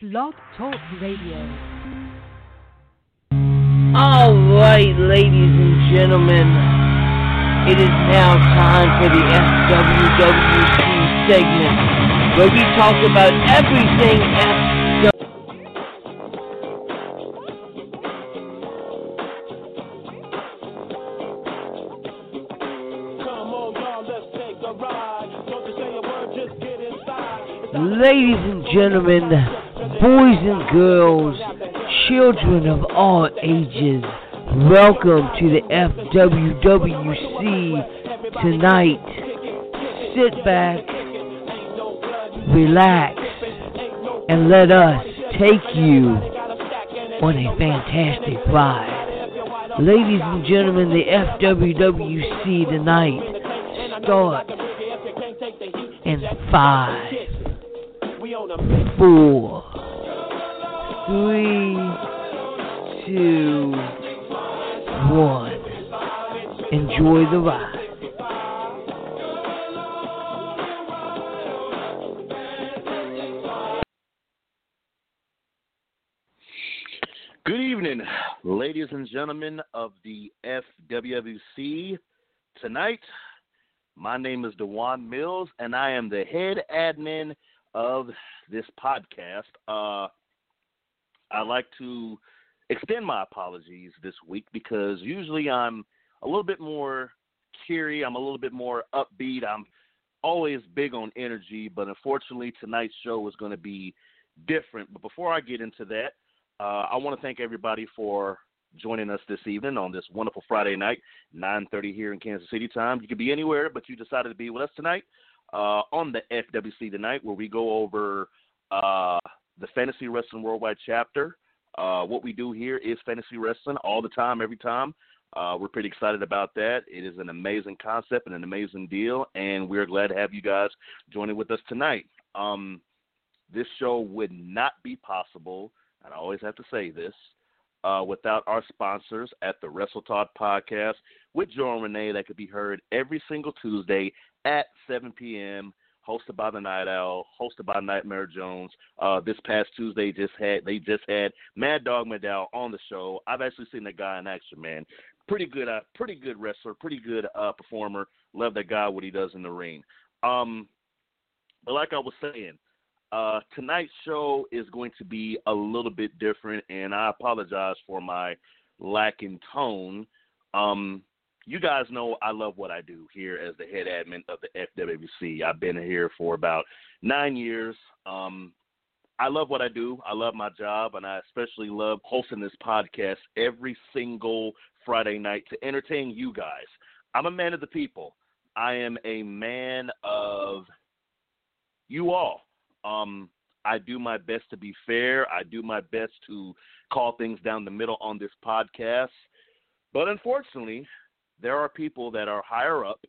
Blog Talk Radio. All right, ladies and gentlemen, it is now time for the FWWC segment where we talk about everything FW. Ladies and gentlemen, boys and girls, children of all ages, welcome to the FWWC tonight. Sit back, relax, and let us take you on a fantastic ride. Ladies and gentlemen, the FWWC tonight starts in five four, three, two, one. Enjoy the ride. Good evening, ladies and gentlemen of the FWWC. Tonight, my name is Dewan Mills, and I am the head admin of this podcast. Uh, I'd like to extend my apologies this week because usually I'm a little bit more cheery, I'm a little bit more upbeat, I'm always big on energy, but unfortunately tonight's show is going to be different. But before I get into that, uh, I want to thank everybody for joining us this evening on this wonderful Friday night, 9:30 here in Kansas City time. You could be anywhere, but you decided to be with us tonight uh, on the FWC tonight, where we go over uh, the Fantasy Wrestling Worldwide chapter. Uh, what we do here is fantasy wrestling all the time, every time. Uh, we're pretty excited about that. It is an amazing concept and an amazing deal, and we're glad to have you guys joining with us tonight. Um, this show would not be possible, and I always have to say this, uh, without our sponsors at the Wrestle Talk podcast with Joe and Renee that could be heard every single Tuesday at 7 p.m. Hosted by the Night Owl, hosted by Nightmare Jones. Uh, this past Tuesday, just had they just had Mad Dog Maddow on the show. I've actually seen that guy in action, man. Pretty good, uh, pretty good wrestler, pretty good uh, performer. Love that guy what he does in the ring. Um, but like I was saying, uh, tonight's show is going to be a little bit different, and I apologize for my lack in tone. Um, you guys know I love what I do here as the head admin of the FWC. I've been here for about nine years. Um, I love what I do. I love my job, and I especially love hosting this podcast every single Friday night to entertain you guys. I'm a man of the people. I am a man of you all. Um, I do my best to be fair. I do my best to call things down the middle on this podcast. But unfortunately, there are people that are higher up,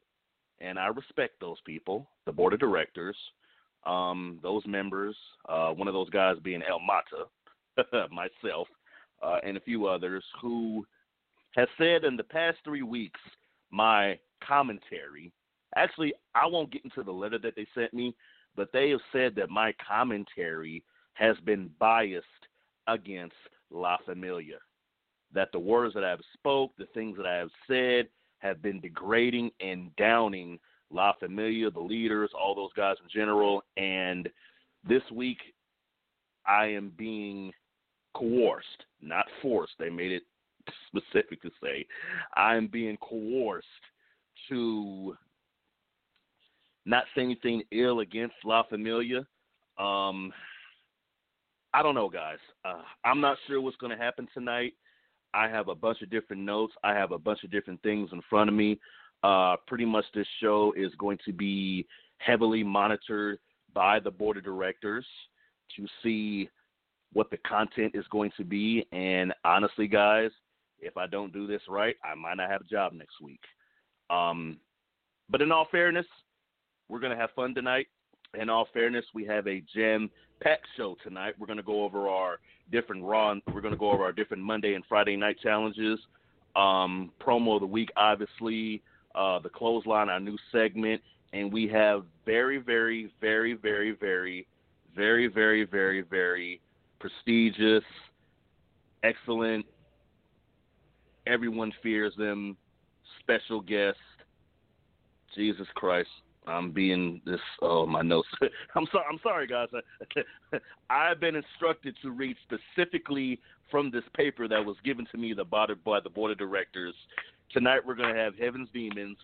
and I respect those people, the board of directors, um, those members, uh, one of those guys being El Mata, myself, uh, and a few others, who has said in the past three weeks my commentary. Actually, I won't get into the letter that they sent me, but they have said that my commentary has been biased against La Familia. That the words that I have spoke, the things that I have said, have been degrading and downing La Familia, the leaders, all those guys in general. And this week, I am being coerced, not forced. They made it specific to say I am being coerced to not say anything ill against La Familia. Um, I don't know, guys. Uh, I'm not sure what's going to happen tonight. I have a bunch of different notes. I have a bunch of different things in front of me. Uh, pretty much this show is going to be heavily monitored by the board of directors to see what the content is going to be. And honestly, guys, if I don't do this right, I might not have a job next week. Um, but in all fairness, we're going to have fun tonight. In all fairness, we have a jam packed show tonight. We're going to go over our different Raw. We're going to go over our different Monday and Friday night challenges. Um, promo of the week, obviously. Uh, the clothesline, our new segment, and we have very, very, very, very, very, very, very, very, very prestigious, excellent. Everyone fears them. Special guest. Jesus Christ. I'm being this. Oh, my notes. I'm sorry. I'm sorry, guys. I've been instructed to read specifically from this paper that was given to me the by the board of directors. Tonight we're going to have Heaven's Demons,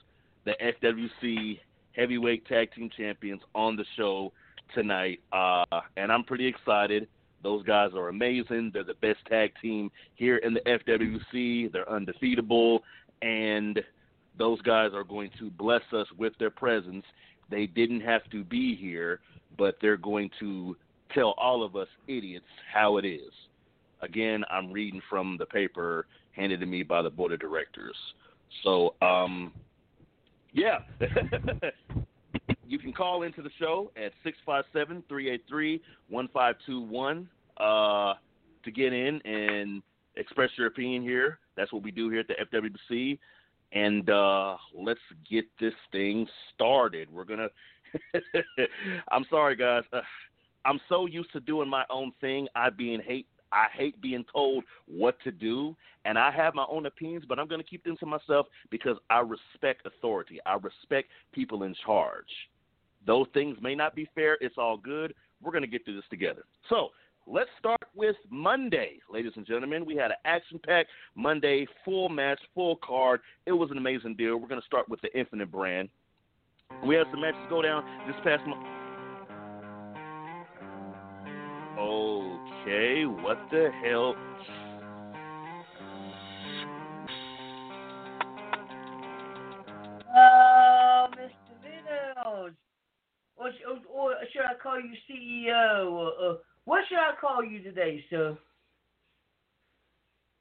the FWC heavyweight tag team champions, on the show tonight, uh, and I'm pretty excited. Those guys are amazing. They're the best tag team here in the FWC. They're undefeatable, and those guys are going to bless us with their presence. They didn't have to be here, but they're going to tell all of us idiots how it is. Again, I'm reading from the paper handed to me by the board of directors. So, um, yeah. you can call into the show at 657 383 1521 uh, to get in and express your opinion here. That's what we do here at the FWC. And uh, let's get this thing started. We're to. I'm sorry, guys. Uh, I'm so used to doing my own thing. I being hate I hate being told what to do, and I have my own opinions, but I'm going to keep them to myself because I respect authority. I respect people in charge. Those things may not be fair. It's all good. We're going to get through this together. So let's start with Monday, ladies and gentlemen. We had an action packed Monday, full match, full card. It was an amazing deal. We're going to start with the Infinite brand. We had some matches go down this past month. Okay, what the hell? Uh, Mr. Vinos. Or, or, or, should I call you CEO? Or, or, what should I call you today, sir?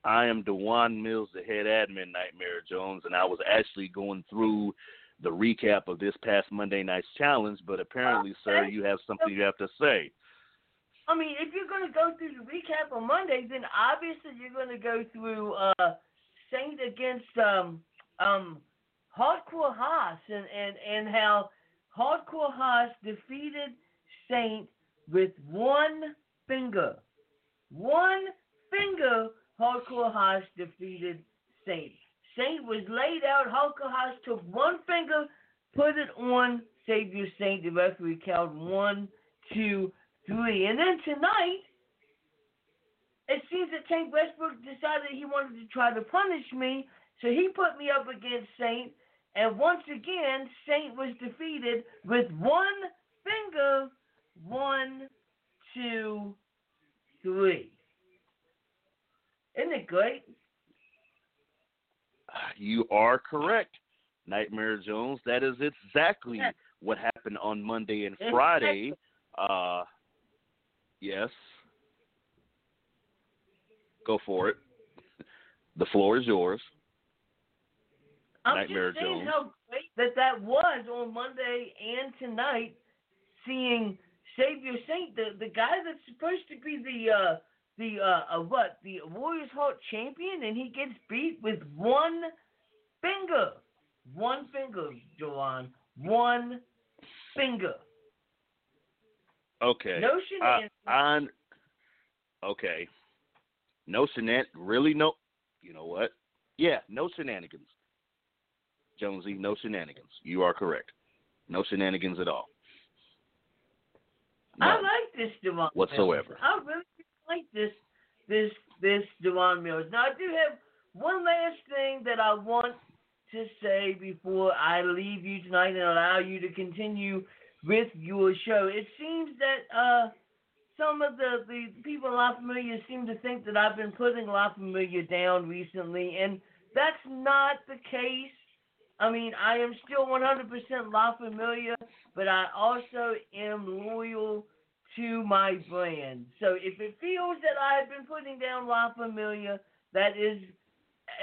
I am Dewan Mills, the head admin, Nightmare Jones, and I was actually going through the recap of this past Monday night's challenge, but apparently, okay. sir, you have something you have to say. I mean, if you're going to go through the recap on Monday, then obviously you're going to go through uh, Saint against um, um, Hardcore Hoss and, and, and how Hardcore Hoss defeated Saint with one finger. One finger, Hoss defeated Saint. Saint was laid out. Hoss took one finger, put it on Savior Saint. The referee counted one, two, three. And then tonight, it seems that Tank Westbrook decided he wanted to try to punish me, so he put me up against Saint. And once again, Saint was defeated with one finger. One, two, three. Isn't it great? You are correct, Nightmare Jones. That is exactly what happened on Monday and Friday. Uh, Yes. Go for it. The floor is yours. I'm Nightmare just saying Jones. how great that that was on Monday and tonight, seeing Savior Saint, the the guy that's supposed to be the uh, the uh, uh, what the Warriors Heart champion, and he gets beat with one finger, one finger, Joanne, one finger. Okay. No shenanigans. Uh, on. Okay. No shenanigans. Really? No. You know what? Yeah, no shenanigans. Jonesy, no shenanigans. You are correct. No shenanigans at all. I like this Devon whatsoever. Mills. I really like this this this Devon Mills. Now I do have one last thing that I want to say before I leave you tonight and allow you to continue with your show. It seems that uh, some of the, the people La Familia seem to think that I've been putting La Familia down recently, and that's not the case. I mean, I am still 100% La Familia, but I also am loyal to my brand. So if it feels that I've been putting down La Familia, that is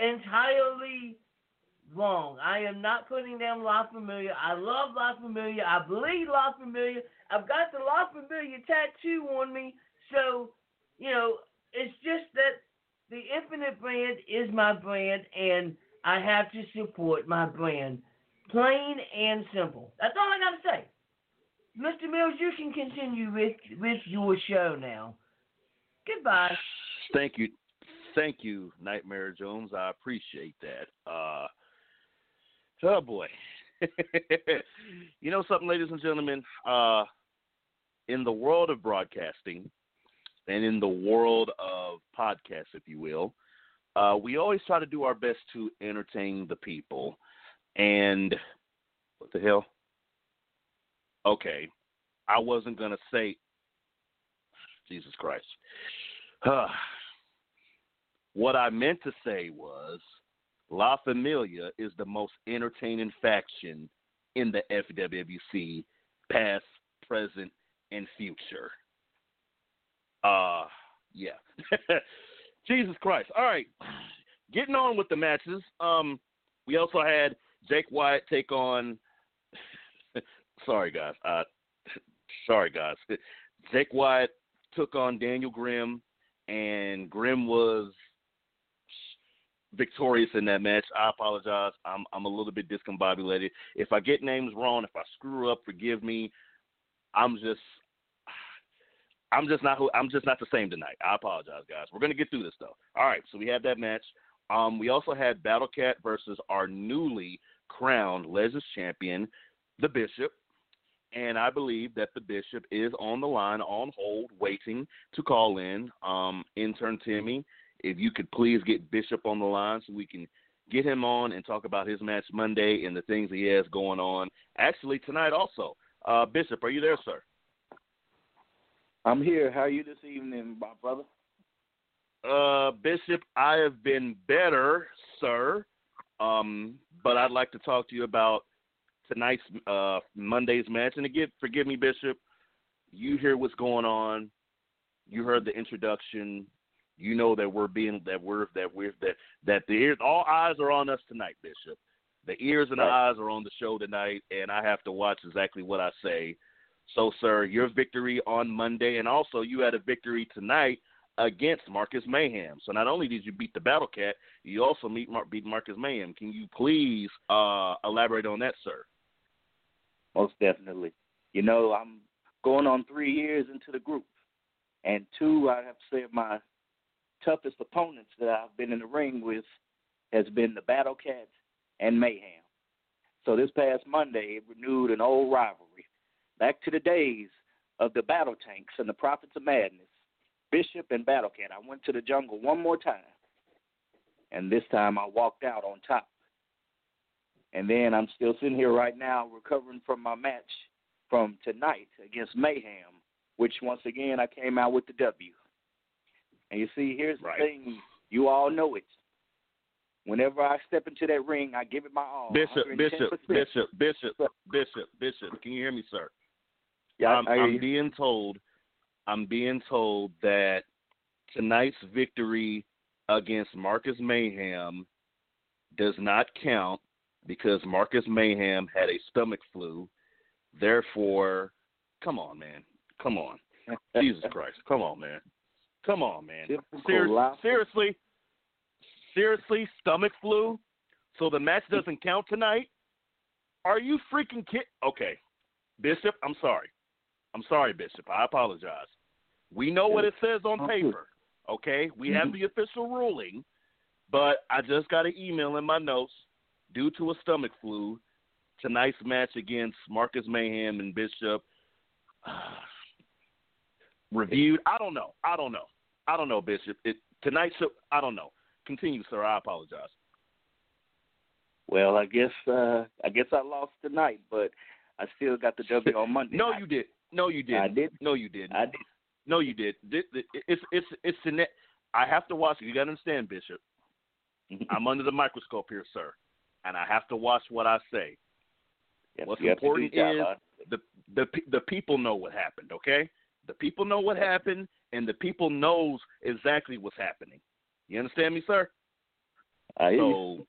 entirely wrong. I am not putting down La Familia. I love La Familia. I believe La Familia. I've got the La Familia tattoo on me. So, you know, it's just that the Infinite brand is my brand, and I have to support my brand. Plain and simple. That's all I got to say. Mr. Mills, you can continue with, with your show now. Goodbye. Thank you, thank you, Nightmare Jones. I appreciate that. Uh, oh boy, you know something, ladies and gentlemen. Uh, in the world of broadcasting, and in the world of podcasts, if you will, uh, we always try to do our best to entertain the people. And what the hell? Okay, I wasn't gonna say. Jesus Christ. what I meant to say was La Familia is the most entertaining faction in the FWC, past, present, and future. Uh, yeah. Jesus Christ. All right. Getting on with the matches. Um, we also had Jake Wyatt take on. sorry, guys. Uh, sorry, guys. Jake Wyatt took on Daniel Grimm, and Grimm was victorious in that match. I apologize. I'm I'm a little bit discombobulated. If I get names wrong, if I screw up, forgive me. I'm just I'm just not who I'm just not the same tonight. I apologize, guys. We're gonna get through this though. All right, so we had that match. Um, we also had Battle Cat versus our newly crowned Legends champion, the Bishop. And I believe that the Bishop is on the line, on hold, waiting to call in. Um, intern Timmy, if you could please get Bishop on the line so we can get him on and talk about his match Monday and the things he has going on. Actually, tonight also. Uh, Bishop, are you there, sir? I'm here. How are you this evening, my brother? Uh, Bishop, I have been better, sir. Um, but I'd like to talk to you about tonight's uh, Monday's match. And again, forgive me, Bishop. You hear what's going on. You heard the introduction. You know that we're being that we're that we're that that the ears all eyes are on us tonight, Bishop. The ears and the eyes are on the show tonight, and I have to watch exactly what I say so, sir, your victory on Monday, and also you had a victory tonight against Marcus Mayhem. So not only did you beat the Battle Cat, you also meet Mar- beat Marcus Mayhem. Can you please uh, elaborate on that, sir? Most definitely. You know, I'm going on three years into the group, and two, I have to say, my toughest opponents that I've been in the ring with has been the Battle Cat and Mayhem. So this past Monday, it renewed an old rivalry back to the days of the battle tanks and the prophets of madness, Bishop and Battlecat. I went to the jungle one more time, and this time I walked out on top. And then I'm still sitting here right now recovering from my match from tonight against Mayhem, which once again I came out with the W. And you see, here's Right. the thing you all know it. Whenever I step into that ring, I give it my all. Bishop, 110%. Bishop, Bishop, Bishop, Bishop, Bishop. Can you hear me, sir? Yeah, I'm, I, I'm being told, I'm being told that tonight's victory against Marcus Mayhem does not count because Marcus Mayhem had a stomach flu. Therefore, come on, man, come on, Jesus Christ, come on, man, come on, man. Ser- seriously, seriously, stomach flu. So the match doesn't count tonight. Are you freaking kidding? Okay, Bishop, I'm sorry. I'm sorry, Bishop. I apologize. We know what it says on paper. Okay, we have the official ruling, but I just got an email in my notes due to a stomach flu. Tonight's match against Marcus Mayhem and Bishop reviewed. I don't know. I don't know. I don't know, Bishop. It tonight's show. I don't know. Continue, sir. I apologize. Well, I guess uh I guess I lost tonight, but I still got the W on Monday. No, you did. No, you didn't. I did. No, you didn't. I did. No, you did. It's it's it's the net. I have to watch. You got to understand, Bishop. Mm-hmm. I'm under the microscope here, sir, and I have to watch what I say. Yes, What's you have to do important your is huh? the the the people know what happened. Okay, the people know what happened, and the people knows exactly what's happening. You understand me, sir? I. So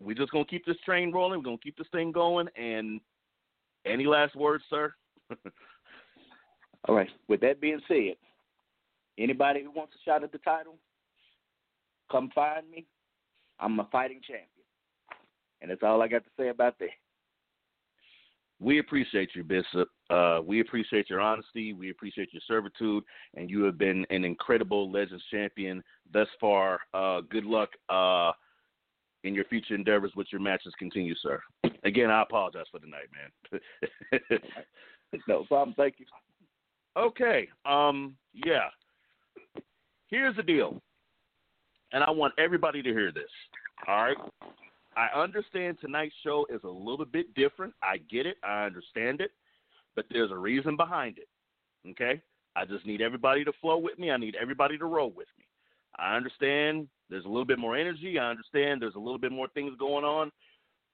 we're just gonna keep this train rolling. We're gonna keep this thing going. And any last words, sir? All right. With that being said, anybody who wants a shot at the title, come find me. I'm a fighting champion. And that's all I got to say about that. we appreciate you, Bishop. Uh, we appreciate your honesty. We appreciate your servitude, and you have been an incredible Legends champion thus far. Uh, good luck uh, in your future endeavors with your matches. Continue, sir. Again, I apologize for the night, man. no problem. Thank you. Okay. Um. Yeah. Here's the deal, and I want everybody to hear this. All right. I understand tonight's show is a little bit different. I get it. I understand it but there's a reason behind it. Okay? I just need everybody to flow with me. I need everybody to roll with me. I understand there's a little bit more energy. I understand there's a little bit more things going on,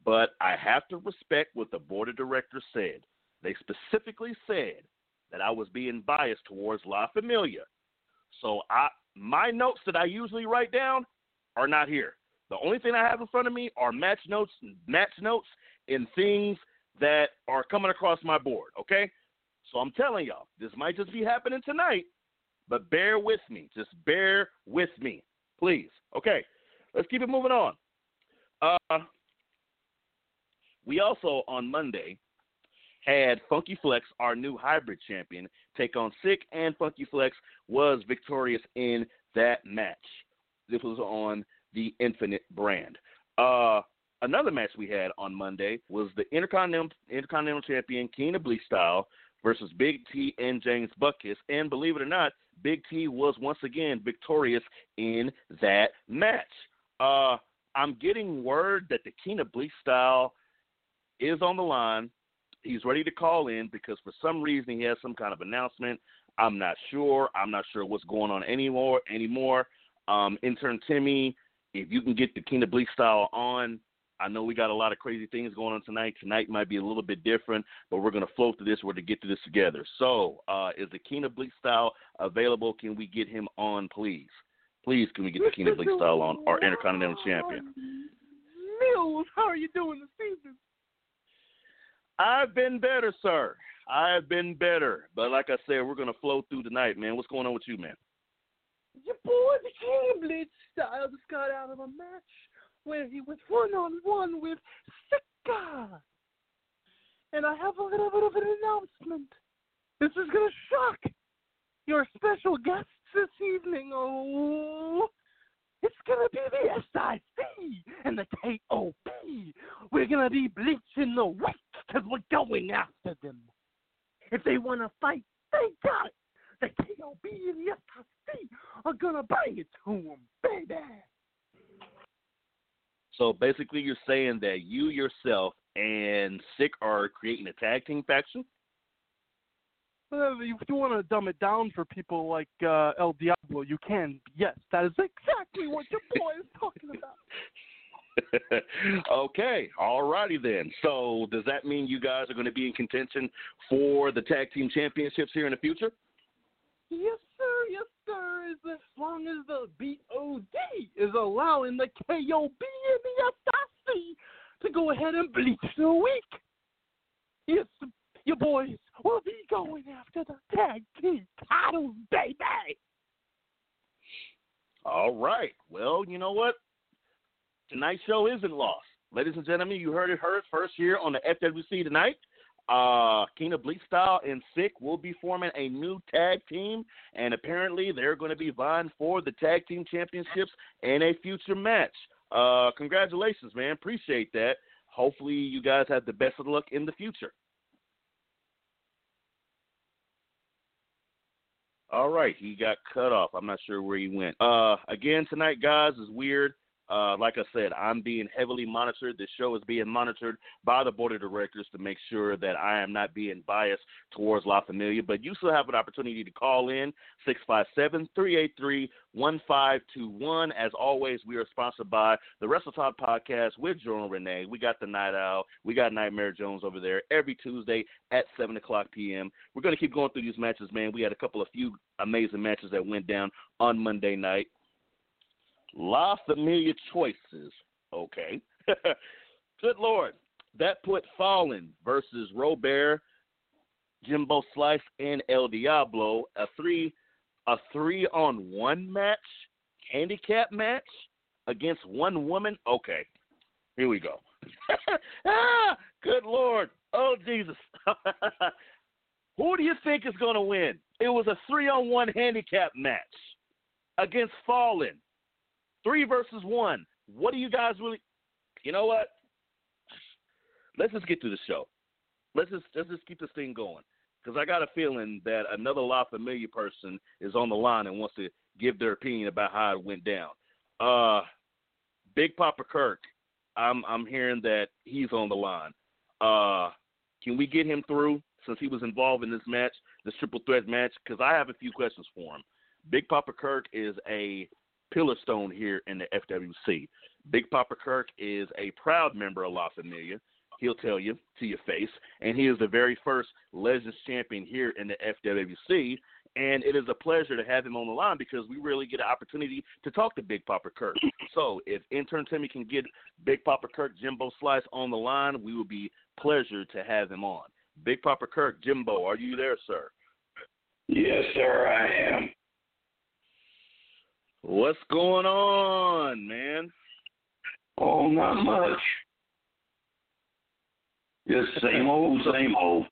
but I have to respect what the board of directors said. They specifically said that I was being biased towards La Familia. So I my notes that I usually write down are not here. The only thing I have in front of me are match notes, match notes, and things that are coming across my board, okay? So I'm telling y'all, this might just be happening tonight, but bear with me. Just bear with me, please. Okay, let's keep it moving on. Uh, we also, on Monday, had Funky Flex, our new hybrid champion, take on Sick, and Funky Flex was victorious in that match. This was on the Infinite brand. Uh, another match we had on Monday was the Intercontinental, Intercontinental Champion King of Bleach Style versus Big T and James Buckus. And believe it or not, Big T was once again victorious in that match. Uh, I'm getting word that the King of Bleach Style is on the line. He's ready to call in because for some reason he has some kind of announcement. I'm not sure. I'm not sure what's going on anymore. Anymore. Um, intern Timmy, if you can get the King of Bleach Style on, I know we got a lot of crazy things going on tonight. Tonight might be a little bit different, but we're going to flow through this. We're to get through this together. So, uh, is the Kina Bleak style available? Can we get him on, please? Please, can we get the Kina Bleak style on, our Intercontinental Champion? Mills, how are you doing this evening? I've been better, sir. I've been better. But like I said, we're to flow through tonight, man. What's going on with you, man? Your boy, the Kina Bleak style, just got out of a match where he was one on one with Sika. And I have a little bit of an announcement. This is gonna shock your special guests this evening. Oh, it's gonna be the SIC and the KOP. We're gonna be bleaching the white because we're going after them. If they wanna fight, they got it. The KOP and the SIC are gonna bring it to them, baby. So basically, you're saying that you yourself and Sick are creating a tag team faction. If you want to dumb it down for people like uh, El Diablo, you can. Yes, that is exactly what your boy is talking about. okay, alrighty then. So does that mean you guys are going to be in contention for the tag team championships here in the future? Yes, sir. Yes, sir. As long as the BOD is allowing the KOB and the SIC to go ahead and bleach the week. Yes, your boys will be going after the tag team titles, baby. All right. Well, you know what? Tonight's show isn't lost. Ladies and gentlemen, you heard it heard first here on the FWC tonight. Uh, Kina Bleak Style and Sick will be forming a new tag team, and apparently they're going to be vying for the tag team championships in a future match. Uh, congratulations, man. Appreciate that. Hopefully, you guys have the best of luck in the future. All right, he got cut off. I'm not sure where he went. Uh, again tonight, guys, is weird. Uh, like I said, I'm being heavily monitored. This show is being monitored by the board of directors to make sure that I am not being biased towards La Familia. But you still have an opportunity to call in 657 383 1521. As always, we are sponsored by the Wrestle Talk Podcast with Joe and Rene. We got the Night Owl. We got Nightmare Jones over there every Tuesday at 7 o'clock p.m. We're going to keep going through these matches, man. We had a couple of few amazing matches that went down on Monday night. La Familia choices. Okay. Good Lord. That put Fallen versus Robert, Jimbo Slice, and El Diablo, a three a three on one match, handicap match against one woman. Okay. Here we go. ah, good Lord. Oh Jesus. Who do you think is going to win? It was a three on one handicap match against Fallen. Three versus one. What do you guys really? You know what? Let's just get to the show. Let's just let's just keep this thing going because I got a feeling that another La Familia person is on the line and wants to give their opinion about how it went down. Uh, Big Papa Kirk, I'm I'm hearing that he's on the line. Uh, can we get him through since he was involved in this match, this triple threat match? Because I have a few questions for him. Big Papa Kirk is a pillar stone here in the FWC. Big Papa Kirk is a proud member of La Familia. He'll tell you to your face, and he is the very first Legends champion here in the FWC. And it is a pleasure to have him on the line because we really get an opportunity to talk to Big Papa Kirk. So if intern Timmy can get Big Papa Kirk Jimbo Slice on the line, we will be pleasure to have him on. Big Papa Kirk Jimbo, are you there, sir? Yes, sir, I am. What's going on, man? Oh, not much. Just same old, same old.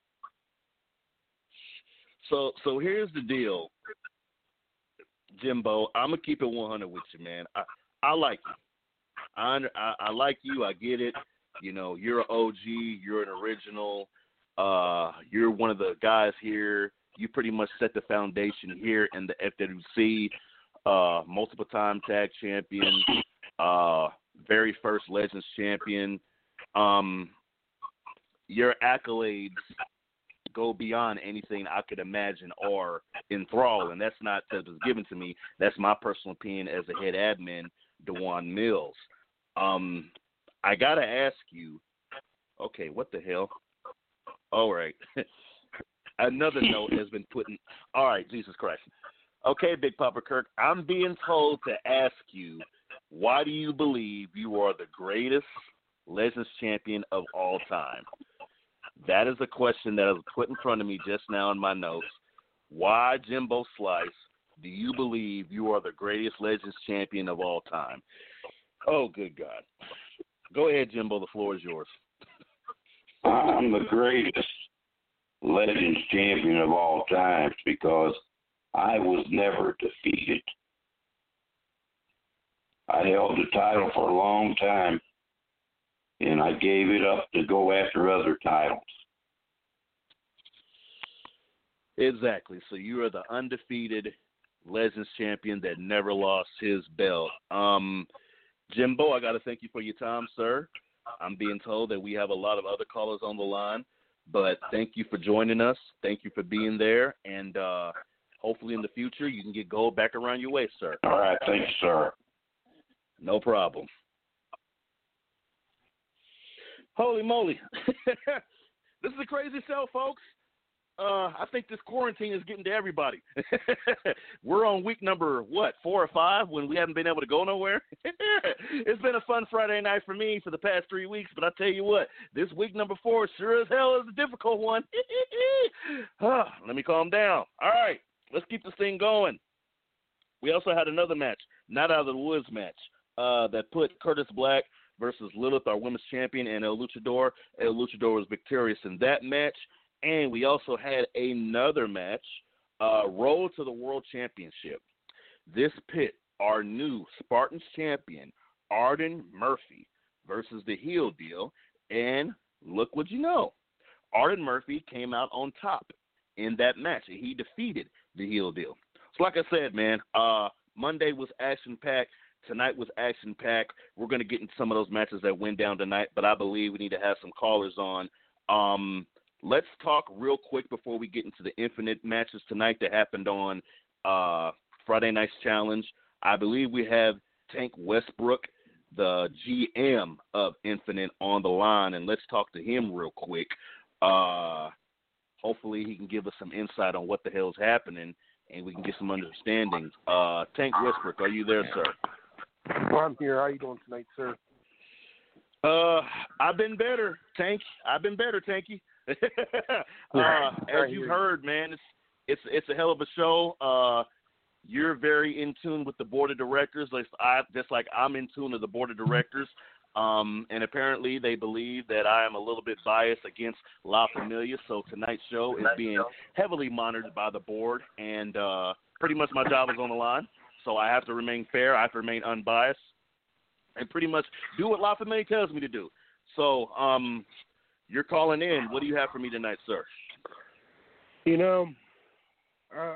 So, so here's the deal, Jimbo. I'm gonna keep it 100 with you, man. I I like you. I, I I like you. I get it. You know, you're an OG. You're an original. Uh, you're one of the guys here. You pretty much set the foundation here in the FWC. Uh, multiple time tag champion. Uh, very first Legends champion. Um, your accolades go beyond anything I could imagine or enthrall, and that's not that was given to me. That's my personal opinion as a head admin, Dewan Mills. Um, I gotta ask you. Okay, what the hell? All right. Another note has been put in. All right, Jesus Christ. Okay, Big Papa Kirk, I'm being told to ask you, why do you believe you are the greatest Legends champion of all time? That is a question that was put in front of me just now in my notes. Why, Jimbo Slice, do you believe you are the greatest Legends champion of all time? Oh, good God. Go ahead, Jimbo. The floor is yours. I'm the greatest Legends champion of all times because I was never defeated. I held the title for a long time and I gave it up to go after other titles. Exactly. So you are the undefeated Legends champion that never lost his belt. Um, Jimbo, I got to thank you for your time, sir. I'm being told that we have a lot of other callers on the line, but thank you for joining us. Thank you for being there, and uh, hopefully in the future you can get gold back around your waist, sir. All right, thanks, sir. No problem. Holy moly. this is a crazy show, folks. Uh, I think this quarantine is getting to everybody. We're on week number what, four or five, when we haven't been able to go nowhere. it's been a fun Friday night for me for the past three weeks, but I tell you what, this week number four sure as hell is a difficult one. uh, let me calm down. All right, let's keep this thing going. We also had another match, not out of the woods match, uh, that put Curtis Black versus Lilith, our women's champion, and El Luchador. El Luchador was victorious in that match. And we also had another match, uh, Road to the World Championship. This pit, our new Spartans champion, Arden Murphy, versus the heel deal. And look what you know. Arden Murphy came out on top in that match, he defeated the heel deal. So, like I said, man, uh, Monday was action packed. Tonight was action packed. We're going to get into some of those matches that went down tonight, but I believe we need to have some callers on. Um, let's talk real quick before we get into the Infinite matches tonight that happened on uh, Friday Night's Challenge. I believe we have Tank Westbrook, the GM of Infinite, on the line, and let's talk to him real quick. Uh, hopefully, he can give us some insight on what the hell's happening, and we can get some understanding. Uh, Tank Westbrook, are you there, sir? I'm here. How you doing tonight, sir? Uh, I've been better, Tank. I've been better, Tanky. uh, as you've heard, man, it's it's it's a hell of a show. Uh, you're very in tune with the board of directors, like I just like I'm in tune with the board of directors. Um, and apparently they believe that I am a little bit biased against La Familia, so tonight's show is being heavily monitored by the board, and uh, pretty much my job is on the line. So I have to remain fair, I have to remain unbiased, and pretty much do what La Familia tells me to do. So, um, you're calling in. What do you have for me tonight, sir? You know, uh,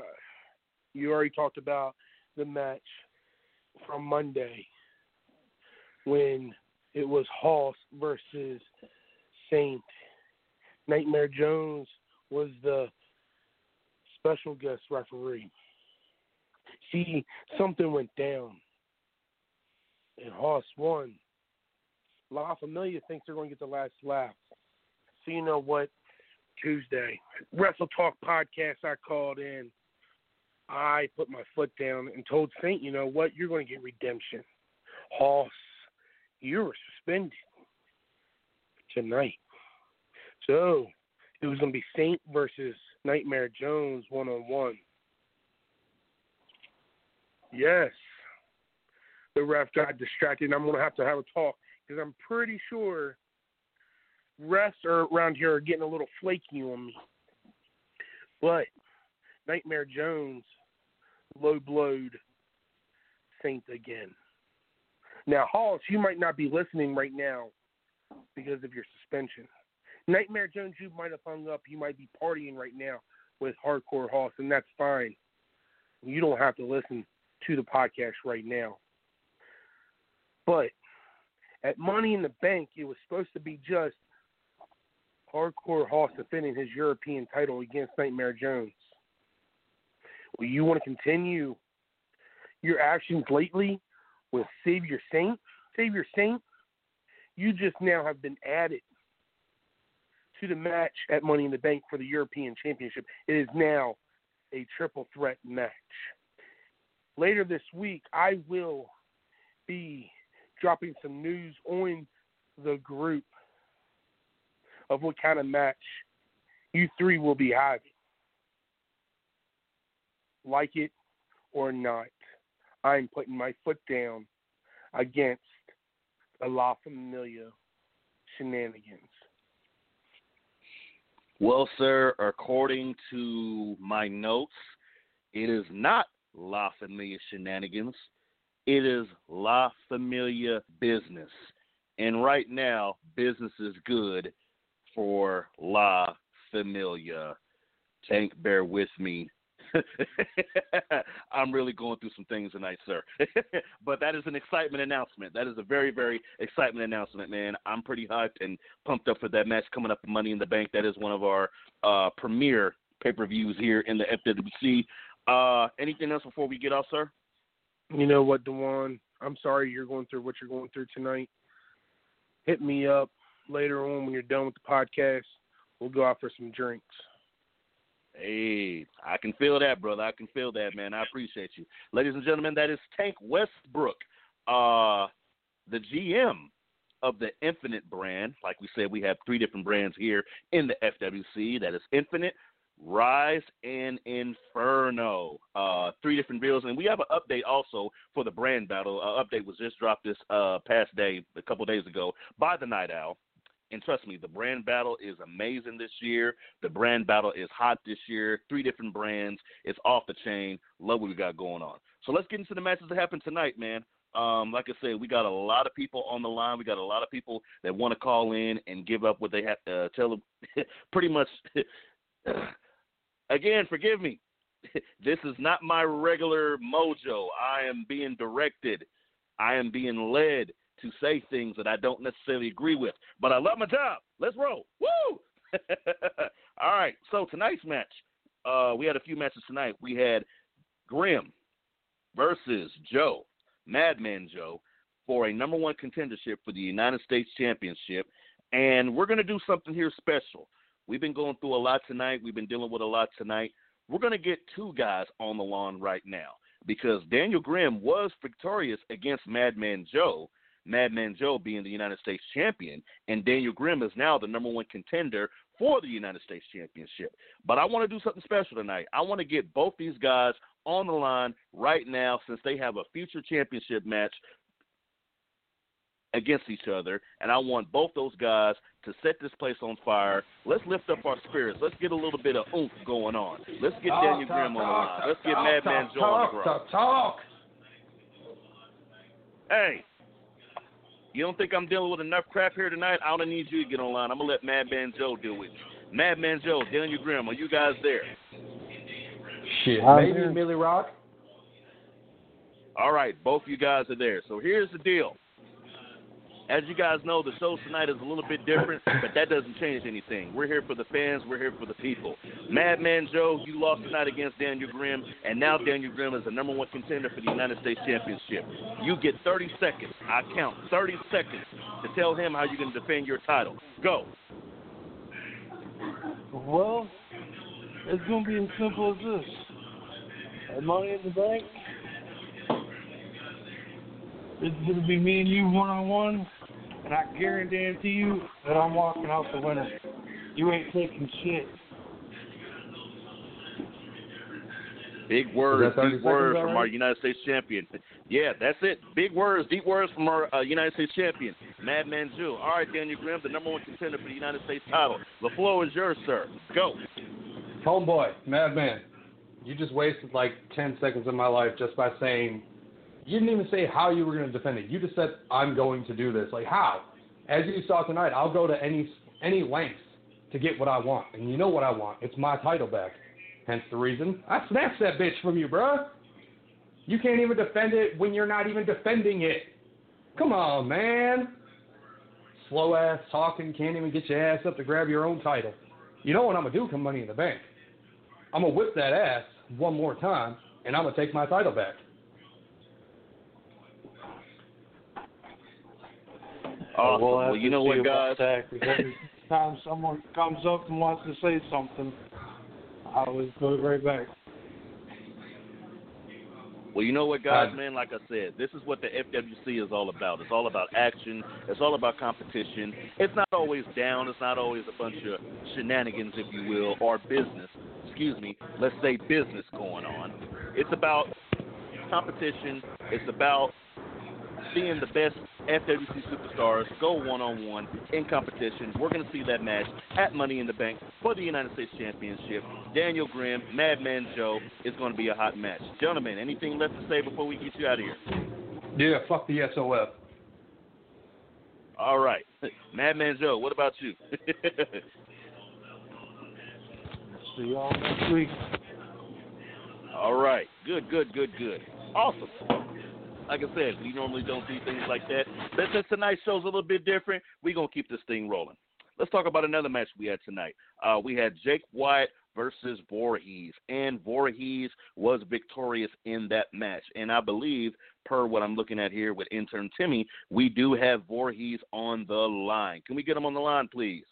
you already talked about the match from Monday when it was Hoss versus Saint. Nightmare Jones was the special guest referee. See, something went down, and Hoss won. La Familia thinks they're going to get the last laugh. So you know what? Tuesday, Wrestle Talk podcast. I called in. I put my foot down and told Saint, you know what? You're going to get redemption. Hoss, you were suspended tonight. So it was going to be Saint versus Nightmare Jones one on one. Yes. The ref got distracted, I'm going to have to have a talk because I'm pretty sure refs are around here are getting a little flaky on me. But Nightmare Jones low blowed Saint again. Now, Hoss, you might not be listening right now because of your suspension. Nightmare Jones, you might have hung up. You might be partying right now with Hardcore Hoss, and that's fine. You don't have to listen to the podcast right now. But at Money in the Bank, it was supposed to be just Hardcore Hoss defending his European title against Nightmare Jones. Well, you want to continue your actions lately with Savior Saint? Savior Saint, you just now have been added to the match at Money in the Bank for the European Championship. It is now a triple threat match. Later this week, I will be dropping some news on the group of what kind of match you three will be having. Like it or not, I'm putting my foot down against the La Familia shenanigans. Well, sir, according to my notes, it is not La Familia shenanigans. It is La Familia business. And right now, business is good for La Familia. Tank, bear with me. I'm really going through some things tonight, sir. but that is an excitement announcement. That is a very, very excitement announcement, man. I'm pretty hyped and pumped up for that match coming up Money in the Bank. That is one of our uh, premier pay per views here in the FWC. Uh, anything else before we get off, sir? You know what, Dewan? I'm sorry you're going through what you're going through tonight. Hit me up later on when you're done with the podcast. We'll go out for some drinks. Hey, I can feel that, brother. I can feel that, man. I appreciate you. Ladies and gentlemen, that is Tank Westbrook, uh, the GM of the Infinite brand. Like we said, we have three different brands here in the FWC. That is Infinite, Rise, and Inferno. Uh, three different bills. And we have an update also for the brand battle. Uh, update was just dropped this uh, past day, a couple days ago, by the Night Owl. And trust me, the brand battle is amazing this year. The brand battle is hot this year. Three different brands. It's off the chain. Love what we got going on. So let's get into the matches that happen tonight, man. Um, like I said, we got a lot of people on the line. We got a lot of people that want to call in and give up what they have to uh, tell them. pretty much. again, forgive me. this is not my regular mojo. I am being directed. I am being led to say things that I don't necessarily agree with. But I love my job. Let's roll. Woo! All right. So tonight's match, uh, we had a few matches tonight. We had Grimm versus Joe, Madman Joe, for a number one contendership for the United States Championship. And we're going to do something here special. We've been going through a lot tonight. We've been dealing with a lot tonight. We're going to get two guys on the lawn right now because Daniel Grimm was victorious against Madman Joe, Madman Joe being the United States champion, and Daniel Grimm is now the number one contender for the United States Championship. But I want to do something special tonight. I want to get both these guys on the line right now since they have a future championship match against each other, and I want both those guys to set this place on fire. Let's lift up our spirits. Let's get a little bit of oomph going on. Let's get Talk, Daniel Grimm on the line. Let's get Madman Joe on the ground. talk, talk. Hey, you don't think I'm dealing with enough crap here tonight? I don't need you to get online. I'm gonna let Madman Joe deal with you. Madman Joe, Daniel Grimm, are you guys there? Shit, I'm maybe here. Millie Rock. All right, both of you guys are there. So here's the deal. As you guys know, the show tonight is a little bit different, but that doesn't change anything. We're here for the fans. We're here for the people. Madman Joe, you lost tonight against Daniel Grimm, and now Daniel Grimm is the number one contender for the United States Championship. You get 30 seconds. I count 30 seconds to tell him how you're going to defend your title. Go. Well, it's gonna be as simple as this. Money in the Bank, it's gonna be me and you one on one, and I guarantee you that I'm walking out the winner. You ain't taking shit. Big words, 30 deep words seconds from our? United States champion. Yeah, that's it. Big words, deep words from our uh, United States champion, Madman Joe. All right, Daniel Grimm, the number one contender for the United States title. The floor is yours, sir. Go. Homeboy, Madman, you just wasted like 10 seconds of my life just by saying, you didn't even say how you were going to defend it. You just said, I'm going to do this. Like, how? As you saw tonight, I'll go to any any lengths to get what I want. And you know what I want. It's my title back. Hence the reason I snatched that bitch from you, bruh. You can't even defend it when you're not even defending it. Come on, man. Slow ass talking, can't even get your ass up to grab your own title. You know what I'm gonna do come Money in the Bank? I'm gonna whip that ass one more time, and I'm gonna take my title back. Awesome. We'll well, you know what, guys? every time someone comes up and wants to say something, I always put it right back. Well, you know what, guys, man? Like I said, this is what the FWC is all about. It's all about action. It's all about competition. It's not always down. It's not always a bunch of shenanigans, if you will, or business. Excuse me. Let's say business going on. It's about competition. It's about seeing the best FWC superstars go one on one in competition. We're going to see that match at Money in the Bank for the United States Championship. Daniel Grimm, Madman Joe is going to be a hot match. Gentlemen, anything left to say before we get you out of here? Yeah, fuck the SOF. All right. Madman Joe, what about you? See y'all next week. All right. Good, good, good, good. Awesome. Like I said, we normally don't do things like that. But since tonight's show's a little bit different, we're going to keep this thing rolling. Let's talk about another match we had tonight. Uh, we had Jake White versus Voorhees, and Voorhees was victorious in that match. And I believe, per what I'm looking at here with intern Timmy, we do have Voorhees on the line. Can we get him on the line, please?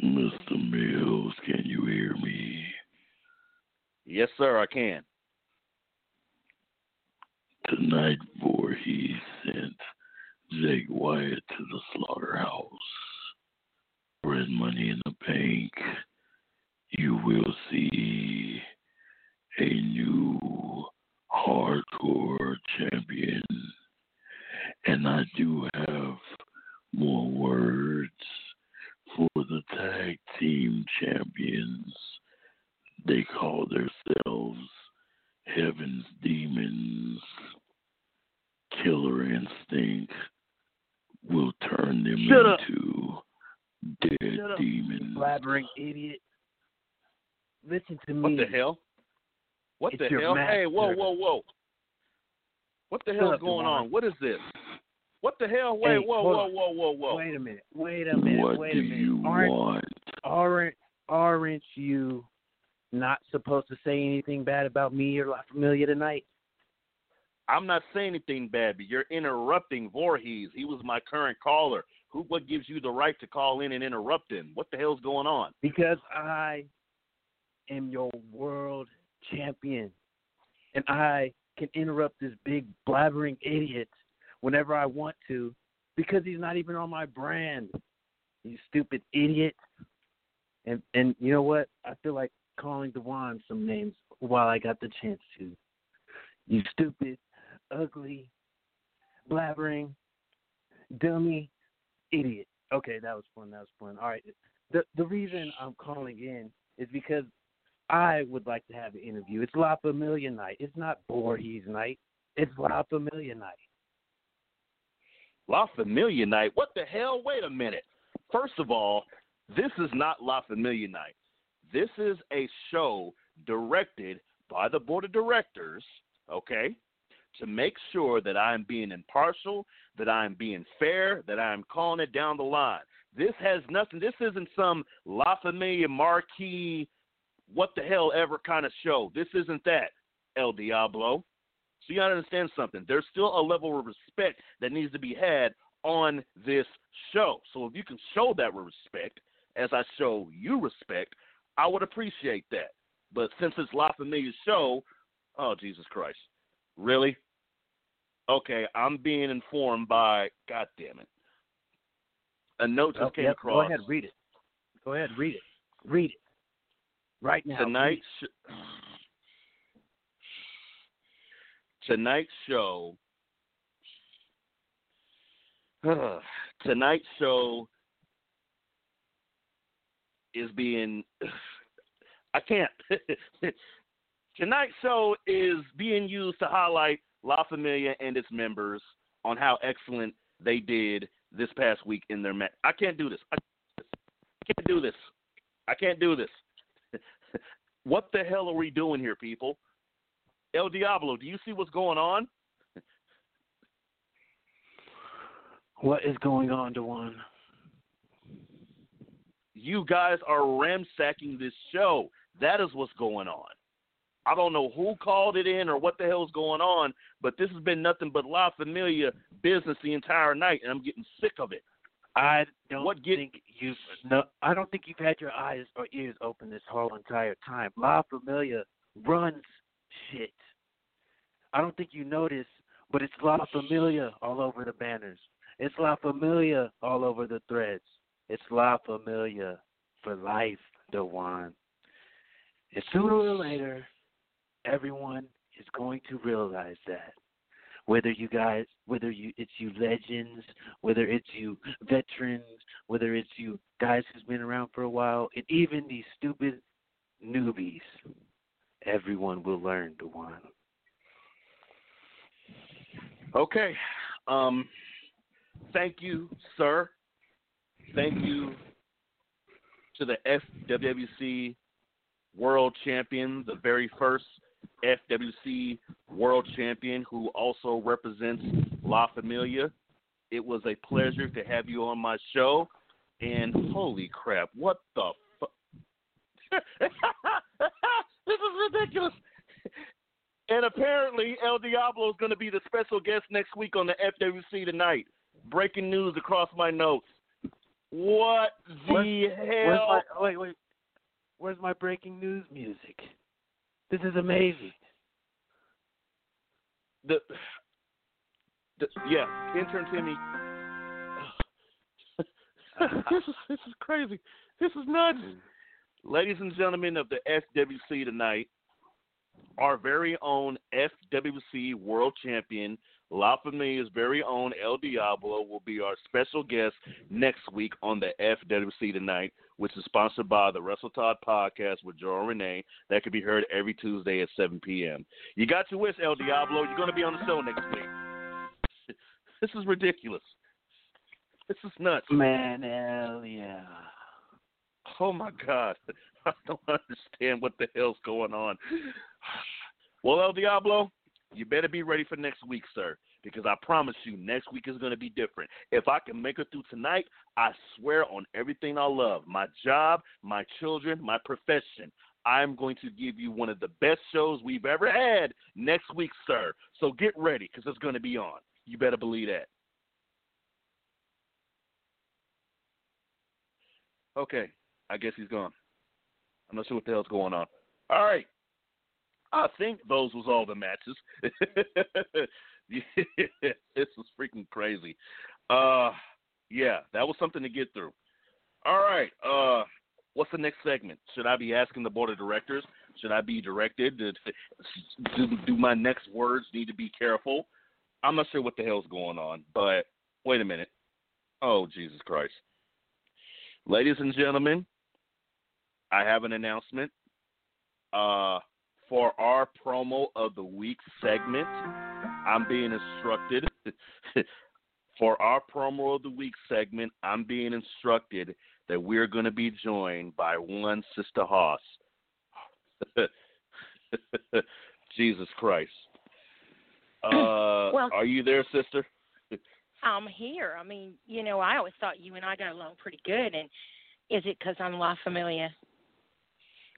Mr. Mills, can you hear me? Yes, sir, I can. Tonight, Voorhees sent Jake Wyatt to the slaughterhouse. For money in the bank, you will see a new hardcore champion. And I do have more words for the tag team champions. They call themselves Heaven's Demons. Killer Instinct will turn them Shut up. into dead Shut up, demons. blabbering idiot. Listen to me. What the hell? What It's the your hell? Hey, whoa, whoa, whoa. What the Shut hell's up, going on? What is this? What the hell? Wait, Hey, whoa, whoa, whoa, whoa, whoa. Wait a minute. Wait a minute. what wait do a minute. you aren't, want? aren't aren't you not supposed to say anything bad about me or La Familia tonight? I'm not saying anything bad, but you're interrupting Voorhees. He was my current caller. Who? What gives you the right to call in and interrupt him? What the hell's going on? Because I am your world champion. And I can interrupt this big blabbering idiot whenever I want to because he's not even on my brand. You stupid idiot. And and you know what? I feel like calling Dewan some names while I got the chance to. You stupid, ugly, blabbering, dummy, idiot. Okay, that was fun. That was fun. All right. The the reason I'm calling in is because I would like to have an interview. It's La Familia night. It's not Voorhees night. It's La Familia night. La Familia night? What the hell? Wait a minute. First of all, this is not La Familia night. This is a show directed by the board of directors, okay, to make sure that I'm being impartial, that I'm being fair, that I'm calling it down the line. This has nothing, this isn't some La Familia marquee, what the hell ever kind of show. This isn't that, El Diablo. So you gotta understand something. There's still a level of respect that needs to be had on this show. So if you can show that respect, as I show you respect, I would appreciate that. But since it's La Familia's show, oh Jesus Christ, really? Okay, I'm being informed by God damn it. A note just Oh, came yep, across. Go ahead, read it. Go ahead, read it. Read it. Right now. tonight's sh- tonight's show tonight's show is being I can't tonight's show is being used to highlight La Familia and its members on how excellent they did this past week in their match. I can't do this. I can't do this. I can't do this. what the hell are we doing here, people? El Diablo, do you see what's going on? What is going on, Dewan? You guys are ransacking this show. That is what's going on. I don't know who called it in or what the hell's going on, but this has been nothing but La Familia business the entire night, and I'm getting sick of it. I don't What get- think you've no. I don't think you've had your eyes or ears open this whole entire time. La Familia runs shit. I don't think you notice, but it's La Familia all over the banners. It's La Familia all over the threads. It's La Familia for life, Dewan. And sooner or later, everyone is going to realize that. Whether you guys, whether you, it's you legends, whether it's you veterans, whether it's you guys who's been around for a while, and even these stupid newbies, everyone will learn to one. Okay. Um, thank you, sir. Thank you to the FWC World Champion, the very first FWC World Champion who also represents La Familia. It was a pleasure to have you on my show. And holy crap, what the fuck? this is ridiculous. And apparently, El Diablo is going to be the special guest next week on the FWC tonight. Breaking news across my notes. What the Where's hell? my, wait, wait. Where's my breaking news music? This is amazing. the, the yeah, intern Timmy. this is this is crazy. This is nuts. Ladies and gentlemen of the FWC tonight, our very own FWC World Champion, La Familia's very own El Diablo, will be our special guest next week on the FWC tonight, which is sponsored by the Wrestle Talk podcast with Joe and Rene. That can be heard every Tuesday at 7 p.m. You got your wish, El Diablo. You're going to be on the show next week. this is ridiculous. This is nuts. Man, hell yeah. Oh my God. I don't understand what the hell's going on. Well, El Diablo, you better be ready for next week, sir, because I promise you, next week is going to be different. If I can make it through tonight, I swear on everything I love my job, my children, my profession. I'm going to give you one of the best shows we've ever had next week, sir. So get ready because it's going to be on. You better believe that. Okay, I guess he's gone. I'm not sure what the hell's going on. All right. I think those was all the matches. this was freaking crazy. Uh yeah, that was something to get through. All right. Uh what's the next segment? Should I be asking the board of directors? Should I be directed? Do, do my next words need to be careful? I'm not sure what the hell's going on, but wait a minute. Oh, Jesus Christ. Ladies and gentlemen, I have an announcement. Uh, for our promo of the week segment, I'm being instructed. for our promo of the week segment, I'm being instructed that we're going to be joined by one Sister Hoss. Jesus Christ. Uh, well, are you there, sister? I'm here. I mean, you know, I always thought you and I got along pretty good, and is it because I'm La Familia?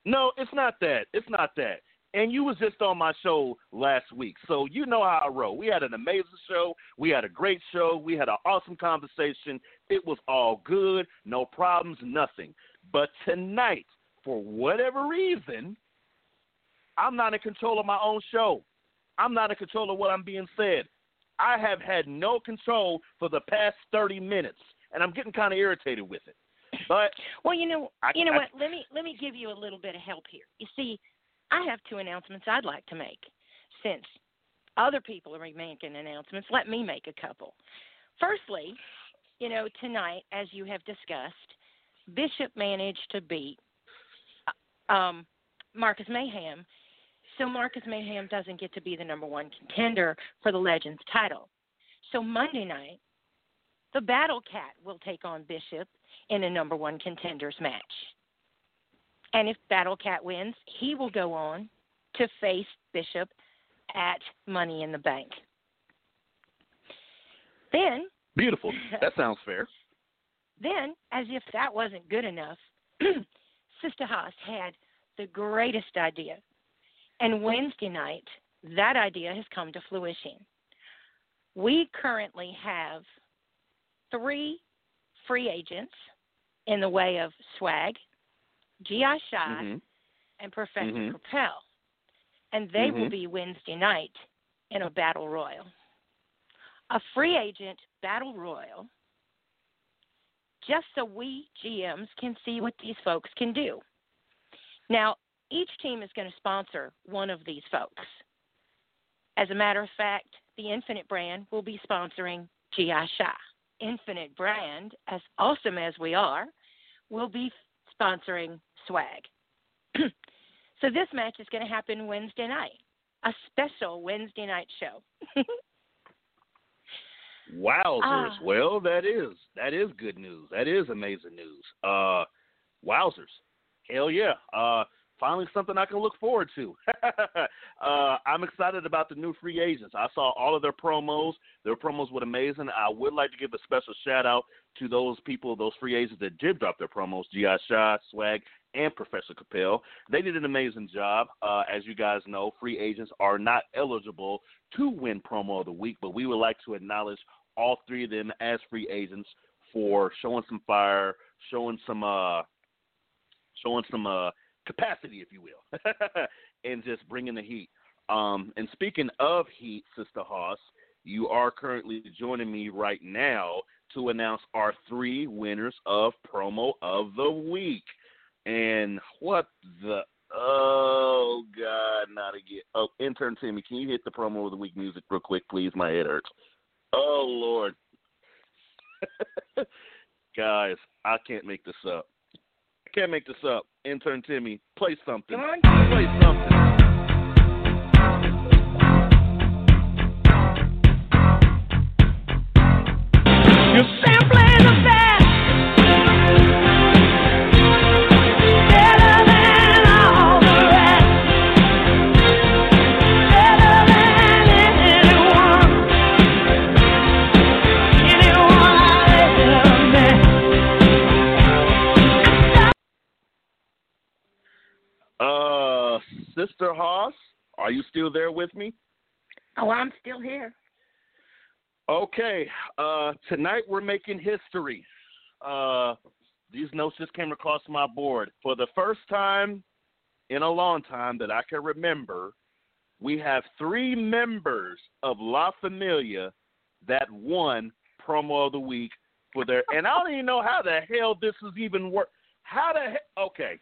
No, it's not that. It's not that. And you was just on my show last week, so you know how I roll. We had an amazing show. We had a great show. We had an awesome conversation. It was all good, no problems, nothing. But tonight, for whatever reason, I'm not in control of my own show. I'm not in control of what I'm being said. I have had no control for the past 30 minutes, and I'm getting kind of irritated with it. But well, you know, I, you know I, what? Let me let me give you a little bit of help here. You see, I have two announcements I'd like to make. Since other people are making announcements, let me make a couple. Firstly, you know, tonight, as you have discussed, Bishop managed to beat um, Marcus Mayhem so Marcus Mayhem doesn't get to be the number one contender for the Legends title. So Monday night, the Battle Cat will take on Bishop in a number one contenders match. And if Battle Cat wins, he will go on to face Bishop at Money in the Bank. Then beautiful. That sounds fair. Then, as if that wasn't good enough, Sister Hoss had the greatest idea and Wednesday night, that idea has come to fruition. We currently have three free agents in the way of Swag, G.I. Shah, mm-hmm. and Professor mm-hmm. Propel. And they mm-hmm. will be Wednesday night in a battle royal. A free agent battle royal, just so we GMs can see what these folks can do. Now, each team is going to sponsor one of these folks. As a matter of fact, the Infinite brand will be sponsoring G.I. Shah. Infinite brand, as awesome as we are, will be sponsoring Swag. so this match is going to happen Wednesday night, a special Wednesday night show. Wowzers! Ah. Well, that is that is good news. That is amazing news. Uh, wowzers! Hell yeah! Uh, finally something I can look forward to. uh, I'm excited about the new free agents. I saw all of their promos. Their promos were amazing. I would like to give a special shout out to those people, those free agents that did drop their promos, G.I. Shaw, Swag, and Professor Capel. They did an amazing job. Uh, as you guys know, free agents are not eligible to win promo of the week, but we would like to acknowledge all three of them as free agents for showing some fire, showing some uh, showing some uh, capacity, if you will, and just bringing the heat. Um, and speaking of heat, Sister Hoss, you are currently joining me right now to announce our three winners of promo of the week. And what the oh god, not again. Oh, intern Timmy, can you hit the promo of the week music real quick, please? My head hurts. Oh Lord. Guys, I can't make this up. Can't make this up. Intern Timmy, play something. Play something. Sister Hoss, are you still there with me? Oh, I'm still here. Okay. Uh, tonight we're making history. Uh, these notes just came across my board. For the first time in a long time that I can remember, we have three members of La Familia that won promo of the week for their. And I don't even know how the hell this is even work. How the heck? Okay.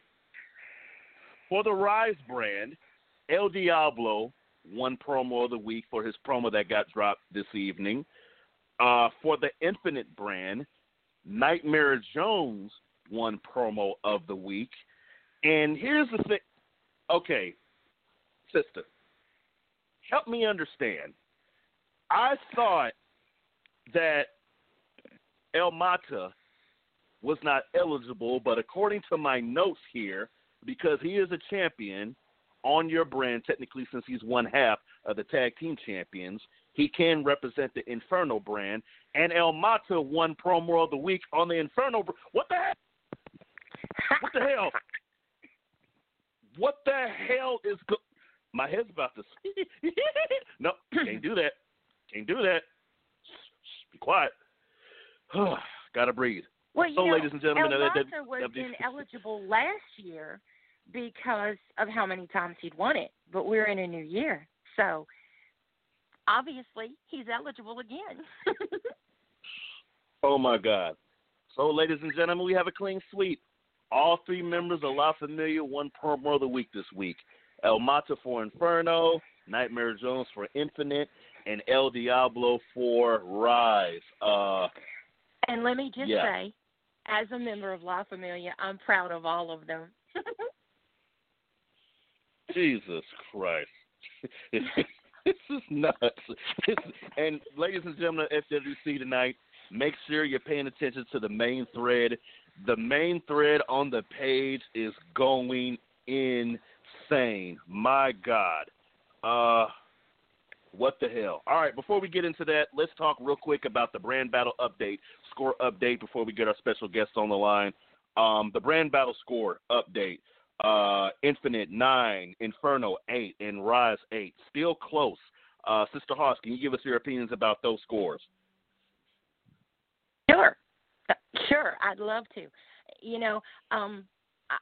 For the Rise brand, El Diablo won promo of the week for his promo that got dropped this evening. Uh, for the Infinite brand, Nightmare Jones won promo of the week. And here's the thing. Okay, sister, help me understand. I thought that El Mata was not eligible, but according to my notes here, because he is a champion on your brand, technically since he's one half of the tag team champions, he can represent the Inferno brand. And El Mata won promo of the week on the Inferno. Br- what the hell? What the hell? What the hell is go- my head's about to? no, can't do that. Can't do that. Be quiet. Gotta breathe. Well, so, know, ladies and gentlemen, El that- was ineligible last year because of how many times he'd won it. But we're in a new year, so obviously he's eligible again. Oh my God. So, ladies and gentlemen, we have a clean sweep. All three members of La Familia won promo of the week this week. El Mata for Inferno, Nightmare Jones for Infinite, and El Diablo for Rise. Uh, and let me just Yeah. say, as a member of La Familia, I'm proud of all of them. Jesus Christ. this is nuts. It's, and ladies and gentlemen of FWC tonight, make sure you're paying attention to the main thread. The main thread on the page is going insane. My God. Uh what the hell? All right, before we get into that, let's talk real quick about the brand battle update, score update before we get our special guests on the line. Um, the brand battle score update uh, Infinite nine, Inferno eight, and Rise eight. Still close. Uh, Sister Hoss, can you give us your opinions about those scores? Sure, sure, I'd love to. You know, um, I,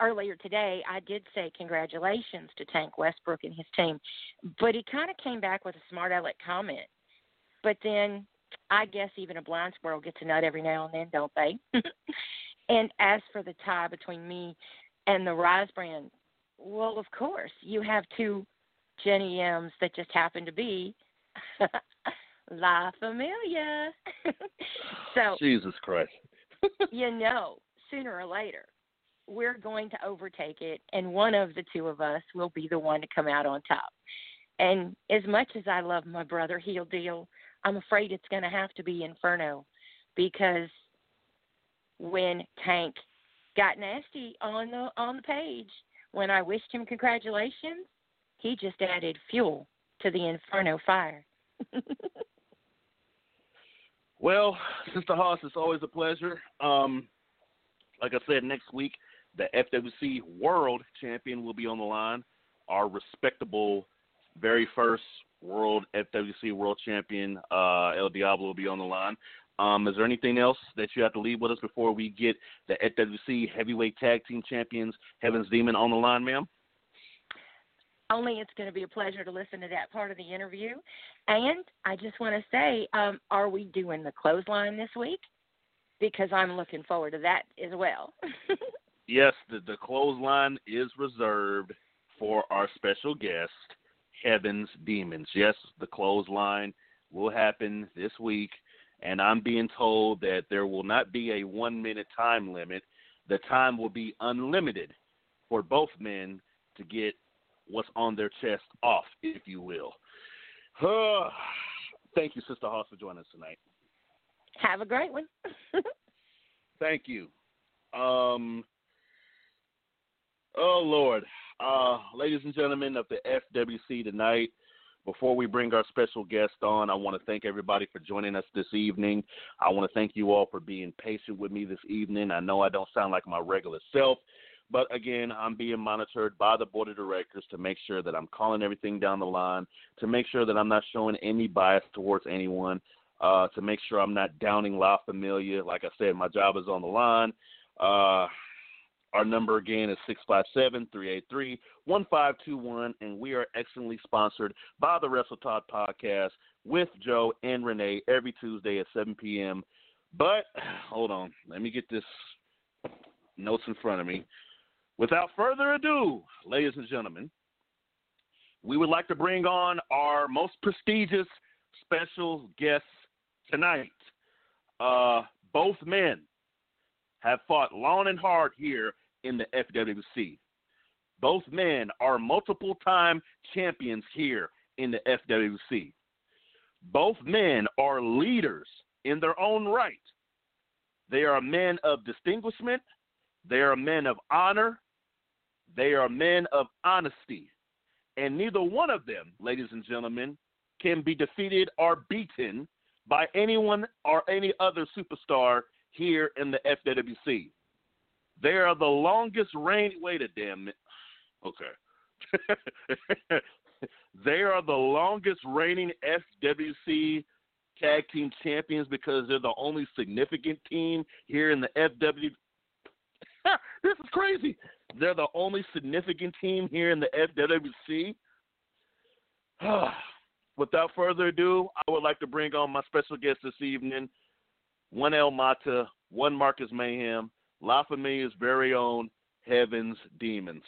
earlier today I did say congratulations to Tank Westbrook and his team, but he kind of came back with a smart aleck comment. But then I guess even a blind squirrel gets a nut every now and then, don't they? and as for the tie between me and the Rise brand, well, of course, you have two GMs that just happen to be La Familia. so Jesus Christ. you know, sooner or later, we're going to overtake it, and one of the two of us will be the one to come out on top. And as much as I love my brother Heel Deal, I'm afraid it's going to have to be Inferno because when Tank got nasty on the on the page, when I wished him congratulations, he just added fuel to the Inferno fire. Well, Sister Hoss, it's always a pleasure. Um, like I said, next week the FWC World Champion will be on the line. Our respectable, very first World FWC World Champion, uh, El Diablo, will be on the line. Um, is there anything else that you have to leave with us before we get the FWC Heavyweight Tag Team Champions Heaven's Demon on the line, ma'am? only it's going to be a pleasure to listen to that part of the interview. And I just want to say, um, are we doing the clothesline this week? Because I'm looking forward to that as well. Yes, the, the clothesline is reserved for our special guest, Heaven's Demons. Yes, the clothesline will happen this week, and I'm being told that there will not be a one minute time limit. The time will be unlimited for both men to get what's on their chest off, if you will. Thank you, Sister Hoss, for joining us tonight. Have a great one. Thank you. Um, oh Lord, uh, ladies and gentlemen of the FWC tonight. Before we bring our special guest on, I want to thank everybody for joining us this evening. I want to thank you all for being patient with me this evening. I know I don't sound like my regular self, but again, I'm being monitored by the board of directors to make sure that I'm calling everything down the line, to make sure that I'm not showing any bias towards anyone, uh, to make sure I'm not downing La Familia. Like I said, my job is on the line. Uh, our number again is 657 383 1521, and we are excellently sponsored by the Wrestle Talk podcast with Joe and Rene every Tuesday at 7 p.m. But hold on, let me get this notes in front of me. Without further ado, ladies and gentlemen, we would like to bring on our most prestigious special guests tonight. Uh, both men have fought long and hard here in the FWC. Both men are multiple time champions here in the FWC. Both men are leaders in their own right. They are men of distinguishment. They are men of honor. They are men of honesty. And neither one of them, ladies and gentlemen, can be defeated or beaten by anyone or any other superstar here in the FWC. They are the longest reign. Wait a damn it. Okay. they are the longest reigning FWC tag team champions because they're the only significant team here in the FW. this is crazy. They're the only significant team here in the FWC. Without further ado, I would like to bring on my special guest this evening, one El Mata, one Marcus Mayhem, La Familia's very own Heaven's Demons.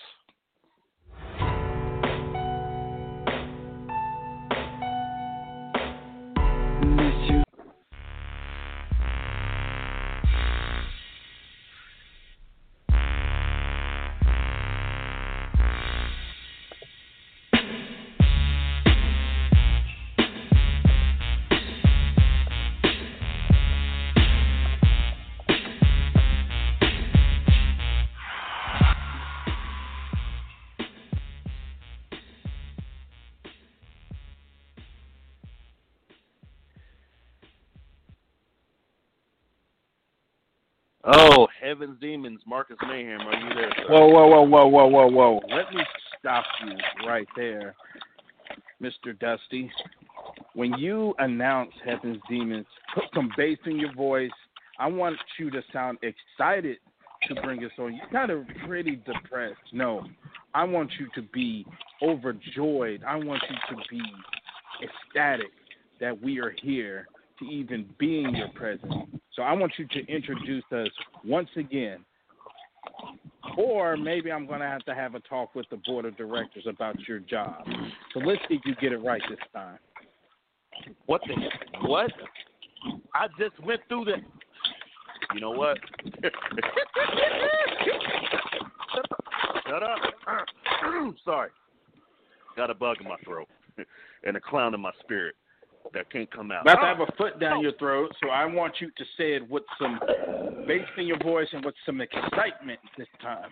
Oh, Heaven's Demons, Marcus Mayhem, are you there? Sir? Whoa, whoa, whoa, whoa, whoa, whoa, whoa. Let me stop you right there, Mr. Dusty. When you announce Heaven's Demons, put some bass in your voice. I want you to sound excited to bring us on. You're kind of pretty depressed. No, I want you to be overjoyed. I want you to be ecstatic that we are here to even be in your presence. So I want you to introduce us once again. Or maybe I'm going to have to have a talk with the board of directors about your job. So let's see if you get it right this time. What the what? I just went through the. You know what? Shut up. Sorry. Got a bug in my throat and a clown in my spirit that can't come out. About to have a foot down oh. your throat, so I want you to say it with some bass in your voice and with some excitement this time.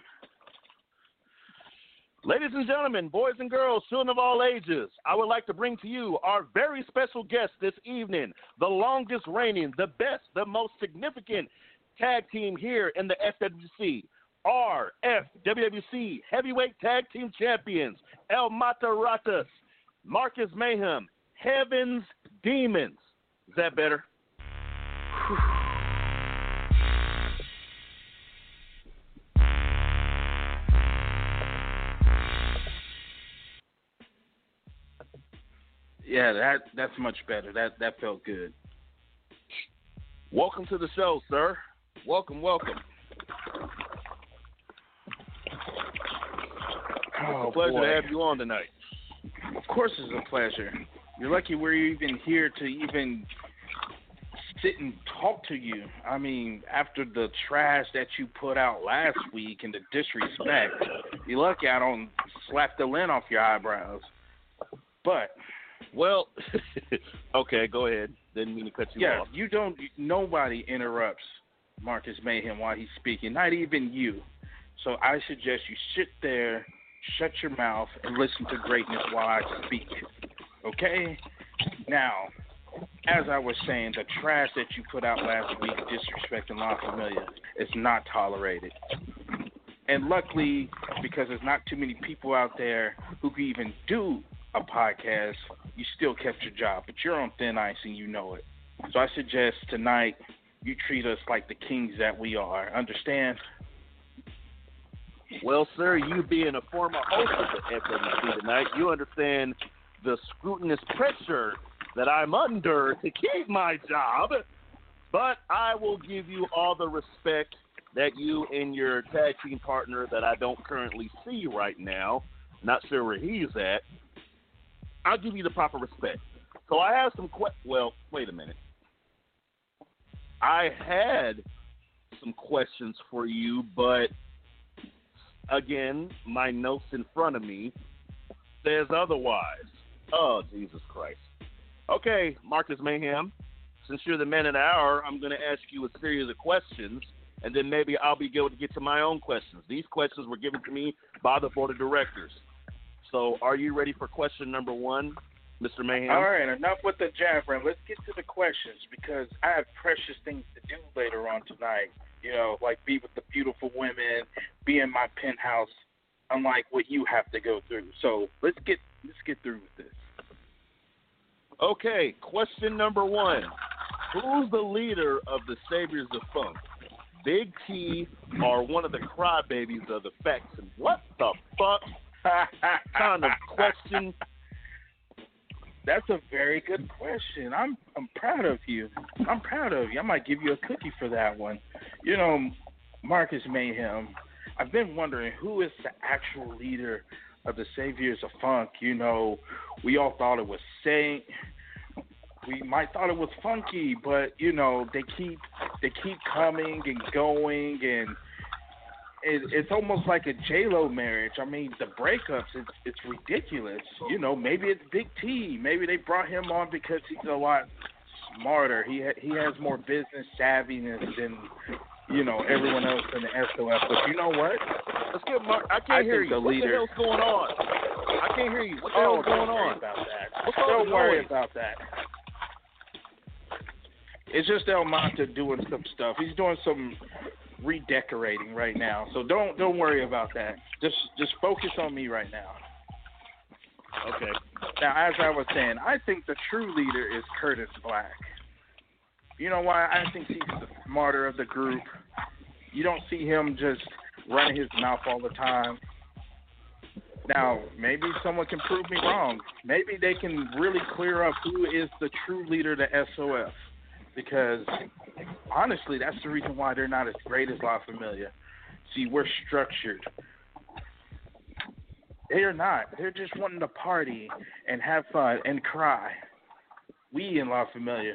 Ladies and gentlemen, boys and girls, children of all ages, I would like to bring to you our very special guest this evening, the longest reigning, the best, the most significant tag team here in the FWC, our FWC Heavyweight Tag Team Champions, El Mataratas, Marcus Mayhem, Heaven's Demons. Is that better? Yeah, that that's much better. That that felt good. Welcome to the show, sir. Welcome, welcome. Oh, it's a oh, pleasure boy. to have you on tonight. Of course, it's a pleasure. You're lucky we're even here to even sit and talk to you. I mean, after the trash that you put out last week and the disrespect, you're lucky I don't slap the lint off your eyebrows. But Well, okay, go ahead. Didn't mean to cut you yeah, off. you don't. Nobody interrupts Marcus Mayhem while he's speaking, not even you. So I suggest you sit there, shut your mouth, and listen to greatness while I speak. Okay? Now, as I was saying, the trash that you put out last week, disrespecting La Familia, is not tolerated. And luckily, because there's not too many people out there who can even do a podcast, you still kept your job. But you're on thin ice and you know it. So I suggest tonight you treat us like the kings that we are. Understand? Well, sir, you being a former host of the FWC tonight, you understand the scrutinous pressure that I'm under to keep my job. But I will give you all the respect that you and your tag team partner that I don't currently see right now, not sure where he's at, I'll give you the proper respect. So I have some que- well, wait a minute. I had some questions for you, but again, my notes in front of me says otherwise. Oh, Jesus Christ. Okay, Marcus Mayhem, since you're the man of the hour, I'm going to ask you a series of questions, and then maybe I'll be able to get to my own questions. These questions were given to me by the board of directors. So, are you ready for question number one, Mr. Mayhem? All right, enough with the jabbering. Let's get to the questions because I have precious things to do later on tonight. You know, like be with the beautiful women, be in my penthouse, unlike what you have to go through. So let's get let's get through with this. Okay, question number one. Who's the leader of the Saviors of Funk? Big T or one of the crybabies of the faction? What the fuck kind of question? That's a very good question. I'm I'm proud of you. I'm proud of you. I might give you a cookie for that one. You know, Marcus Mayhem. I've been wondering who is the actual leader of the Saviors of Funk. You know, we all thought it was Saint. We might thought it was Funky, but you know they keep they keep coming and going, and it, it's almost like a J Lo marriage. I mean, the breakups it's it's ridiculous. You know, maybe it's Big T. Maybe they brought him on because he's a lot smarter. He ha- he has more business savviness than you know everyone else in the SOS. But you know what? Let's get Mark. I can't I hear you. the what leader- the hell's going on? I can't hear you. What the oh, hell's going don't worry on? about that. What's don't worry noise? about that. It's just El Mata doing some stuff. He's doing some redecorating right now. So don't don't worry about that. Just just focus on me right now. Okay. Now, as I was saying, I think the true leader is Curtis Black. You know why? I think he's the smarter of the group. You don't see him just running his mouth all the time. Now, maybe someone can prove me wrong. Maybe they can really clear up who is the true leader the SOF. Because honestly, that's the reason why they're not as great as La Familia. See, we're structured. They are not. They're just wanting to party and have fun and cry. We in La Familia,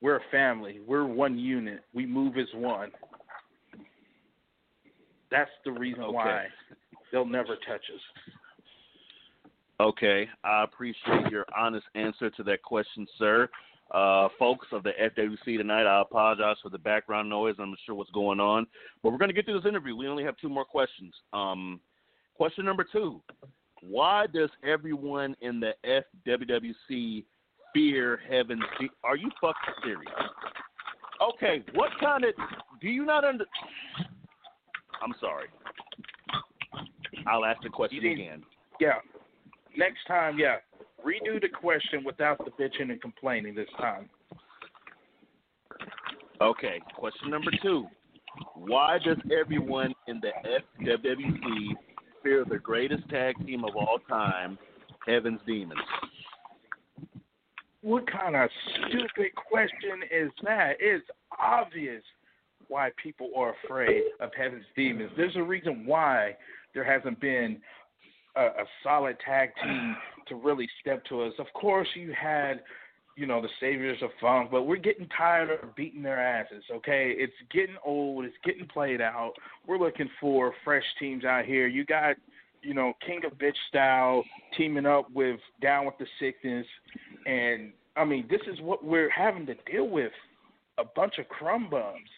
we're a family. We're one unit. We move as one. That's the reason Okay. why they'll never touch us. Okay, I appreciate your honest answer to that question, sir. Uh, folks of the FWC tonight, I apologize for the background noise. I'm not sure what's going on, but we're going to get through this interview. We only have two more questions. Um, question number two: Why does everyone in the FWWC fear Heaven's? Gate? Are you fucking serious? Okay, what kind of? Do you not under? I'm sorry. I'll ask the question need- again. Yeah. Next time, yeah. Redo the question without the bitching and complaining this time. Okay, question number two. Why does everyone in the FWC fear the greatest tag team of all time, Heaven's Demons? What kind of stupid question is that? It's obvious why people are afraid of Heaven's Demons. There's a reason why there hasn't been a, a solid tag team to really step to us. Of course, you had, you know, the Saviors of Funk, but we're getting tired of beating their asses, okay? It's getting old. It's getting played out. We're looking for fresh teams out here. You got, you know, King of Bleach Style teaming up with Down with the Sickness. And, I mean, this is what we're having to deal with a bunch of crumb bums.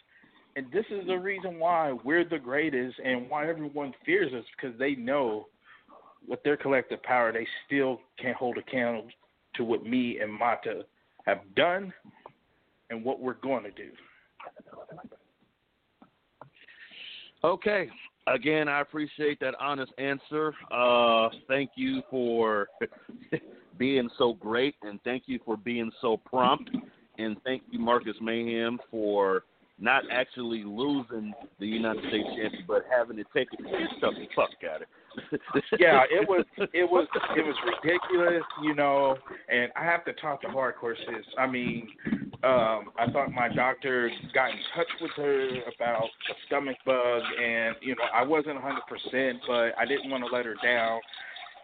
And this is the reason why we're the greatest and why everyone fears us because they know with their collective power, they still can't hold a candle to what me and Mata have done and what we're going to do. Okay. Again, I appreciate that honest answer. Uh, thank you for being so great, and thank you for being so prompt, and thank you, Marcus Mayhem, for not actually losing the United States championship, but having to take it. Get the fuck out of it. yeah, it was it was it was ridiculous, you know. And I have to talk to hardcore sis. I mean, um, I thought my doctor got in touch with her about a stomach bug, and you know, I wasn't 100%, but I didn't want to let her down,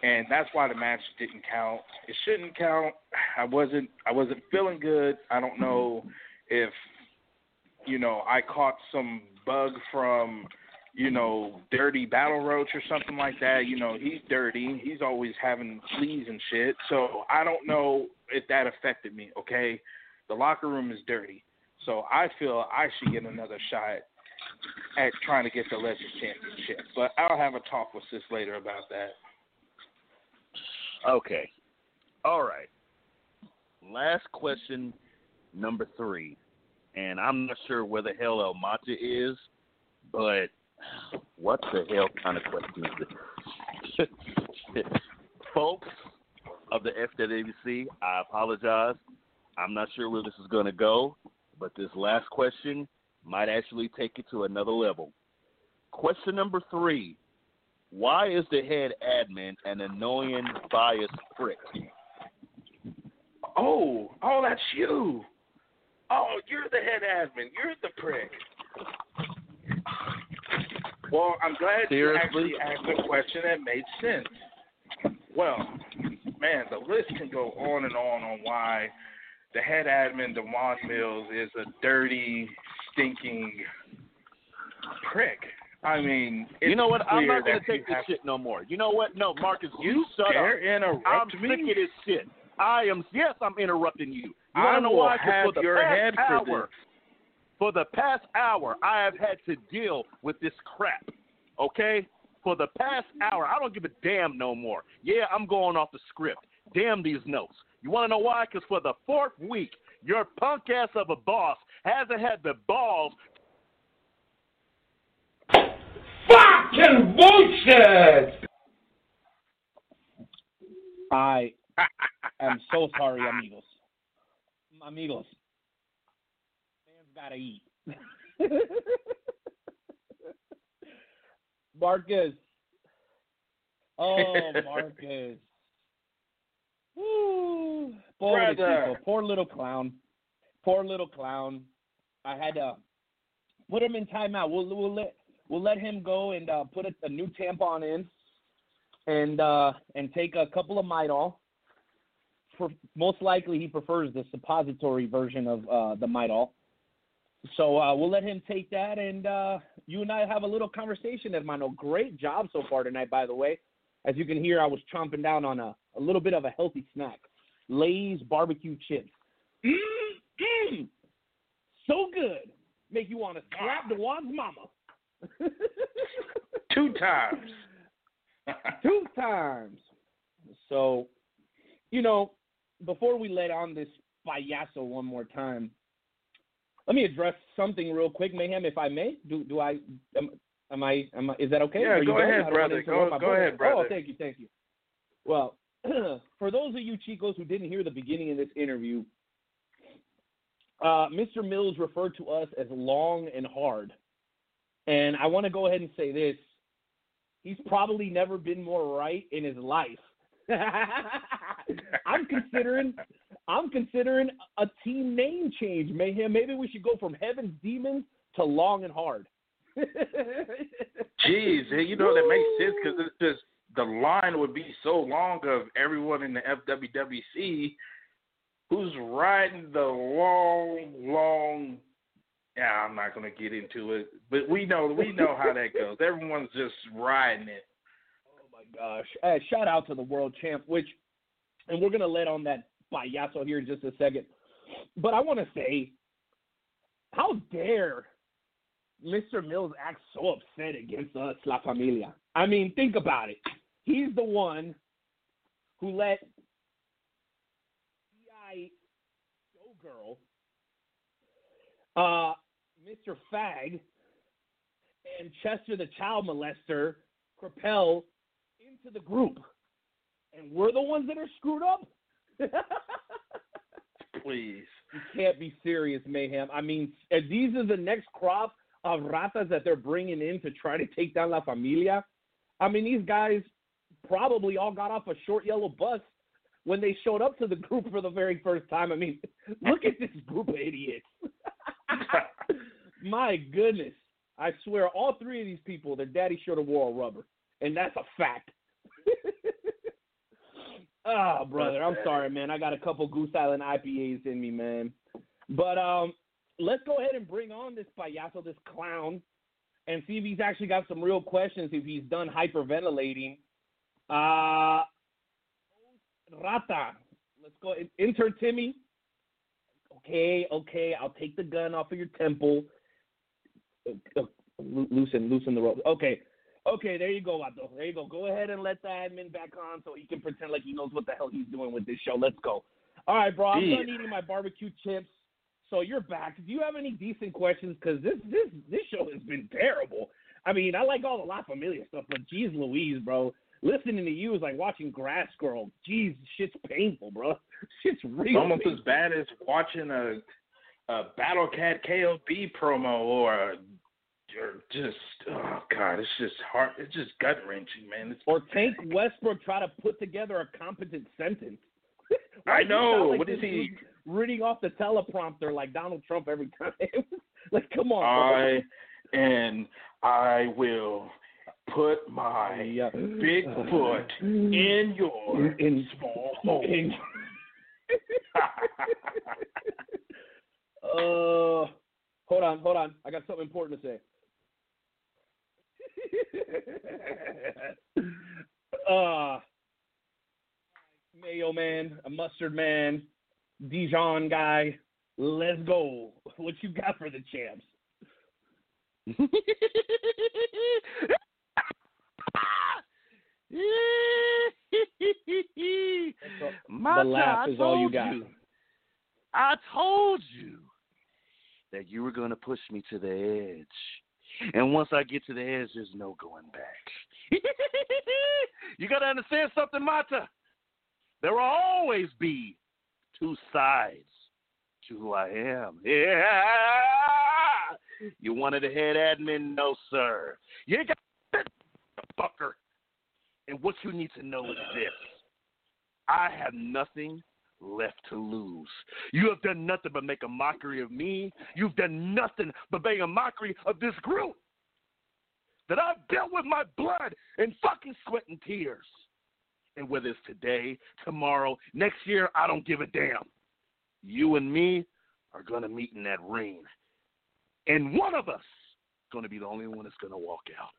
and that's why the match didn't count. It shouldn't count. I wasn't I wasn't feeling good. I don't know if you know I caught some bug from you know, dirty battle roach or something like that. You know, he's dirty. He's always having fleas and shit. So I don't know if that affected me. Okay, the locker room is dirty, so I feel I should get another shot at trying to get the Legends Championship. But I'll have a talk with sis later about that. Okay. All right. Last question, number three. And I'm not sure where the hell El Mata is, but what the hell kind of question is this? Folks of the FWWC, I apologize. I'm not sure where this is going to go, but this last question might actually take it to another level. Question number three Why is the head admin an annoying, biased prick? Oh, oh, that's you. Oh, you're the head admin. You're the prick. Well, I'm glad Seriously? you actually asked a question that made sense. Well, man, the list can go on and on on why the head admin, Dewan Mills, is a dirty, stinking prick. I mean, you know what? I'm not going to take this shit no more. You know what? No, Marcus, you, You shut up. I'm me? sick of this shit. I am. Yes, I'm interrupting you. You I want to know will why? 'Cause have for the your past head for hour, this. for the past hour, I have had to deal with this crap. Okay? For the past hour, I don't give a damn no more. Yeah, I'm going off the script. Damn these notes. You want to know why? Because for the fourth week, your punk ass of a boss hasn't had the balls Fucking bullshit! I am so sorry, amigos. Amigos. Man's gotta eat. Marcus. Oh, Marcus. Woo. Poor. Chico. Poor little clown. Poor little clown. I had to put him in timeout. We'll we'll let we'll let him go and uh, put a, a new tampon in, and uh, and take a couple of Midol. For most likely, he prefers the suppository version of uh, the Midol. So uh, we'll let him take that, and uh, you and I have a little conversation, hermano. Great job so far tonight, by the way. As you can hear, I was chomping down on a, a little bit of a healthy snack. Lay's barbecue chips. Mm, mm. So good. Make you want to slap Dewan's mama. Two times. Two times. So, you know, before we let on this payaso one more time, let me address something real quick, Mayhem, if I may. Do do I am, am I am I, is that okay? Yeah, go ahead, don't wanna brother. Go- go ahead, brother. Oh, thank you, thank you. Well, for those of you chicos who didn't hear the beginning of this interview, uh, Mr. Mills referred to us as long and hard. And I want to go ahead and say this. He's probably never been more right in his life. I'm considering I'm considering a team name change, Mayhem. Maybe we should go from Heaven's Demons to Long and Hard. Jeez, you know that makes sense because it's just the line would be so long of everyone in the FWWC who's riding the long, long. Yeah, I'm not gonna get into it, but we know we know how that goes. Everyone's just riding it. Oh my gosh. Uh, shout out to the world champ, which, and we're going to let on that payaso here in just a second. But I want to say, how dare Mr. Mills act so upset against us, La Familia? I mean, think about it. He's the one who let PI Showgirl, uh, Mr. Fag, and Chester the child molester propel into the group. And we're the ones that are screwed up? Please. You can't be serious, Mayhem. I mean, these are the next crop of ratas that they're bringing in to try to take down La Familia. I mean, these guys probably all got off a short yellow bus when they showed up to the group for the very first time. I mean, look at this group of idiots. My goodness. I swear, all three of these people, their daddy should have wore a rubber. And that's a fact. Oh, brother, I'm sorry, man. I got a couple Goose Island IPAs in me, man. But um, let's go ahead and bring on this payaso, this clown, and see if he's actually got some real questions, if he's done hyperventilating. Uh, Rata, let's go. Enter Timmy. Okay, okay, I'll take the gun off of your temple. Uh, uh, loosen, loosen the rope. Okay, okay, there you go, Vato. There you go. Go ahead and let the admin back on so he can pretend like he knows what the hell he's doing with this show. Let's go. All right, bro. I'm Yeah. done eating my barbecue chips. So you're back. Do you have any decent questions? Because this this this show has been terrible. I mean, I like all the La Familia stuff, but geez, Louise, bro. Listening to you is like watching Grass grow. Jeez, shit's painful, bro. Shit's It's real. almost painful. as bad as watching a a Battle Cat KOB promo or a or just oh god, it's just hard. It's just gut wrenching, man. It's, or Tank Westbrook try to put together a competent sentence. I know. like What is he? Reading off the teleprompter like Donald Trump every time. like, come on. I and I will put my big foot in your in small hole. in- Uh, hold on, hold on. I got something important to say. Uh, mayo man, a mustard man, Dijon guy. Let's go. What you got for the champs? My the laugh is all you got. I told you that you were going to push me to the edge. And once I get to the edge, there's no going back. you got to understand something, Mata. There will always be two sides to who I am. Yeah. You wanted a head admin? No, sir. You got that, fucker. And what you need to know is this I have nothing left to lose. You have done nothing but make a mockery of me. You've done nothing but make a mockery of this group that I've dealt with my blood and fucking sweat and tears. And whether it's today, tomorrow, next year, I don't give a damn. You and me are going to meet in that ring. And one of us is going to be the only one that's going to walk out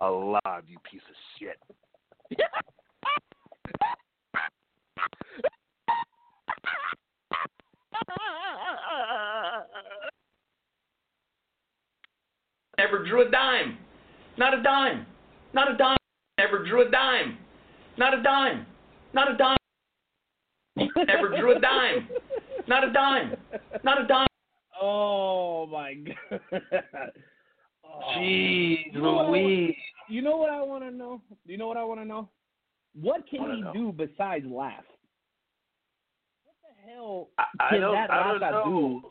alive, you piece of shit. Never drew a dime. Not a dime. Not a dime. Never drew a dime. Not a dime. Not a dime. Never drew a dime. Not a dime. Not a dime. Oh my god. Oh. Jeez You know what I Louise. You know what I want to know? You know what I want to know? What can he know. do besides laugh? What the hell I, I can don't, that I don't Rasta know. do?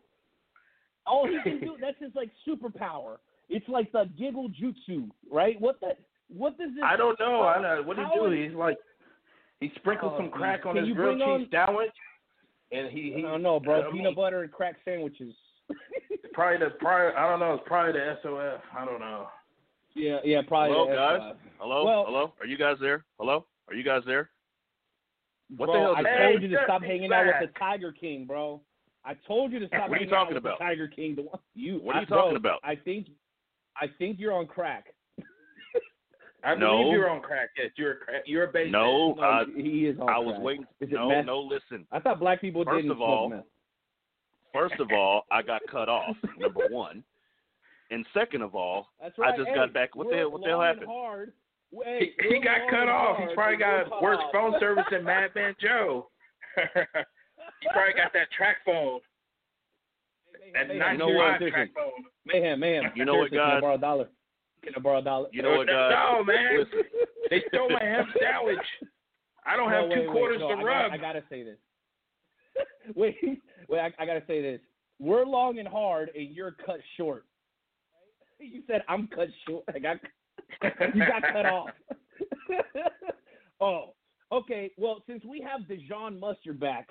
All he can do that's his like superpower. It's like the giggle jutsu, right? What the what does this I don't know. I know what he How do. is- He's like he sprinkled Oh, some crack on his grilled cheese on- sandwich, and he he. I don't know, bro. I mean, Peanut butter and crack sandwiches. Probably the probably I don't know. It's probably the SOF. I don't know. Yeah, yeah, probably. Hello, guys. Hello, Well- hello. Are you guys there? Hello, are you guys there? What bro, the hell? I is that? told you to stop Hey, hanging out with the Tiger King, bro. I told you to stop What are you hanging talking about? the Tiger King. The one you. What are you I- bro, talking about? I think, I think you're on crack. I No. believe you're on crack. Yes, you're a crack. You're a base. No, No, I, he is on I was crack. waiting. Is it No, meth? no. Listen. I thought black people First didn't of smoke all, meth. First of all, I got cut off. Number one, and second of all, That's I just Hey, got back. What the hell? What the hell happened? Hard. Hey, He, he got cut off. hard, He's probably got worse off. phone service than Madman Joe. he probably got that track phone. That Mayhem, ninety know what? five track phone. mayhem, mayhem. You know what, Seriously, Can I borrow a dollar? Can I borrow a dollar? You know what, guys? No, man. They stole my ham sandwich. I don't No, have wait, two wait, quarters no, to I rub. Gotta, I gotta say this. wait, wait. I, I gotta say this. We're long and hard, and you're cut short. You said I'm cut short. I got you got cut off. oh, okay. Well, since we have Dijon Mustard back,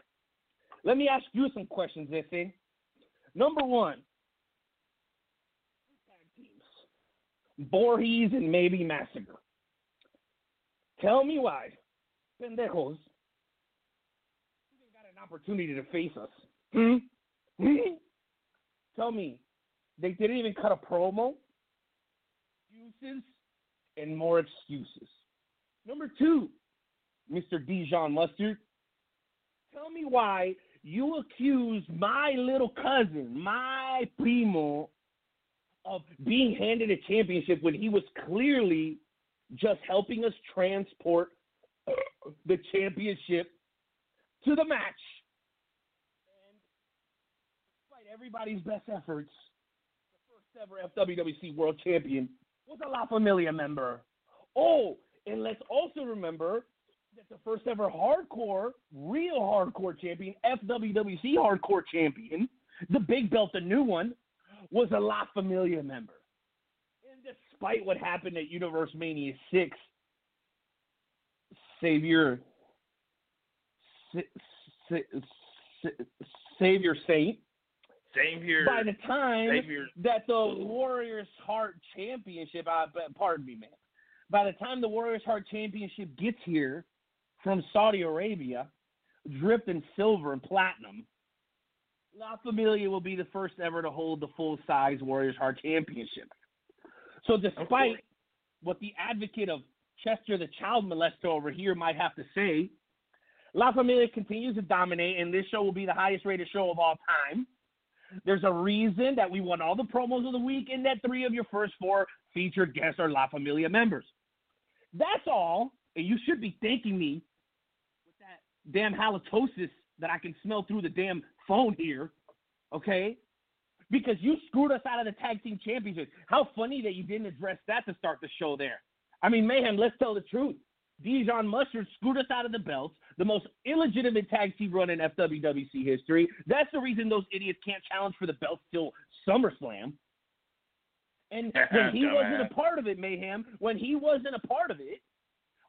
let me ask you some questions, Ife. Number one, Voorhees and maybe Massacre. Tell me why, pendejos, even got an opportunity to face us. Hmm? Hmm? Tell me, they didn't even cut a promo? Excuses and more excuses. Number two, Mr. Dijon Mustard, tell me why you accuse my little cousin, my primo, of being handed a championship when he was clearly just helping us transport the championship to the match. And despite everybody's best efforts, the first ever FWWC World Champion was a La Familia member. Oh, and let's also remember that the first ever hardcore, real hardcore champion, FWWC hardcore champion, the big belt, the new one, was a La Familia member. And despite what happened at Universe Mania 6, Savior, Savior Saint, Same here. by the time that the Warriors Heart Championship, b- pardon me, man, by the time the Warriors Heart Championship gets here from Saudi Arabia, dripped in silver and platinum, La Familia will be the first ever to hold the full size Warriors Heart Championship. So, despite what the advocate of Chester the child molester over here might have to say, La Familia continues to dominate, and this show will be the highest rated show of all time. There's a reason that we won all the promos of the week and that three of your first four featured guests are La Familia members. That's all. And you should be thanking me with that damn halitosis that I can smell through the damn phone here. Okay? Because you screwed us out of the tag team championship. How funny that you didn't address that to start the show there. I mean, mayhem, let's tell the truth. Dijon Mustard screwed us out of the belts, the most illegitimate tag team run in FWWC history. That's the reason those idiots can't challenge for the belts till SummerSlam. And when he wasn't a part of it, Mayhem, when he wasn't a part of it,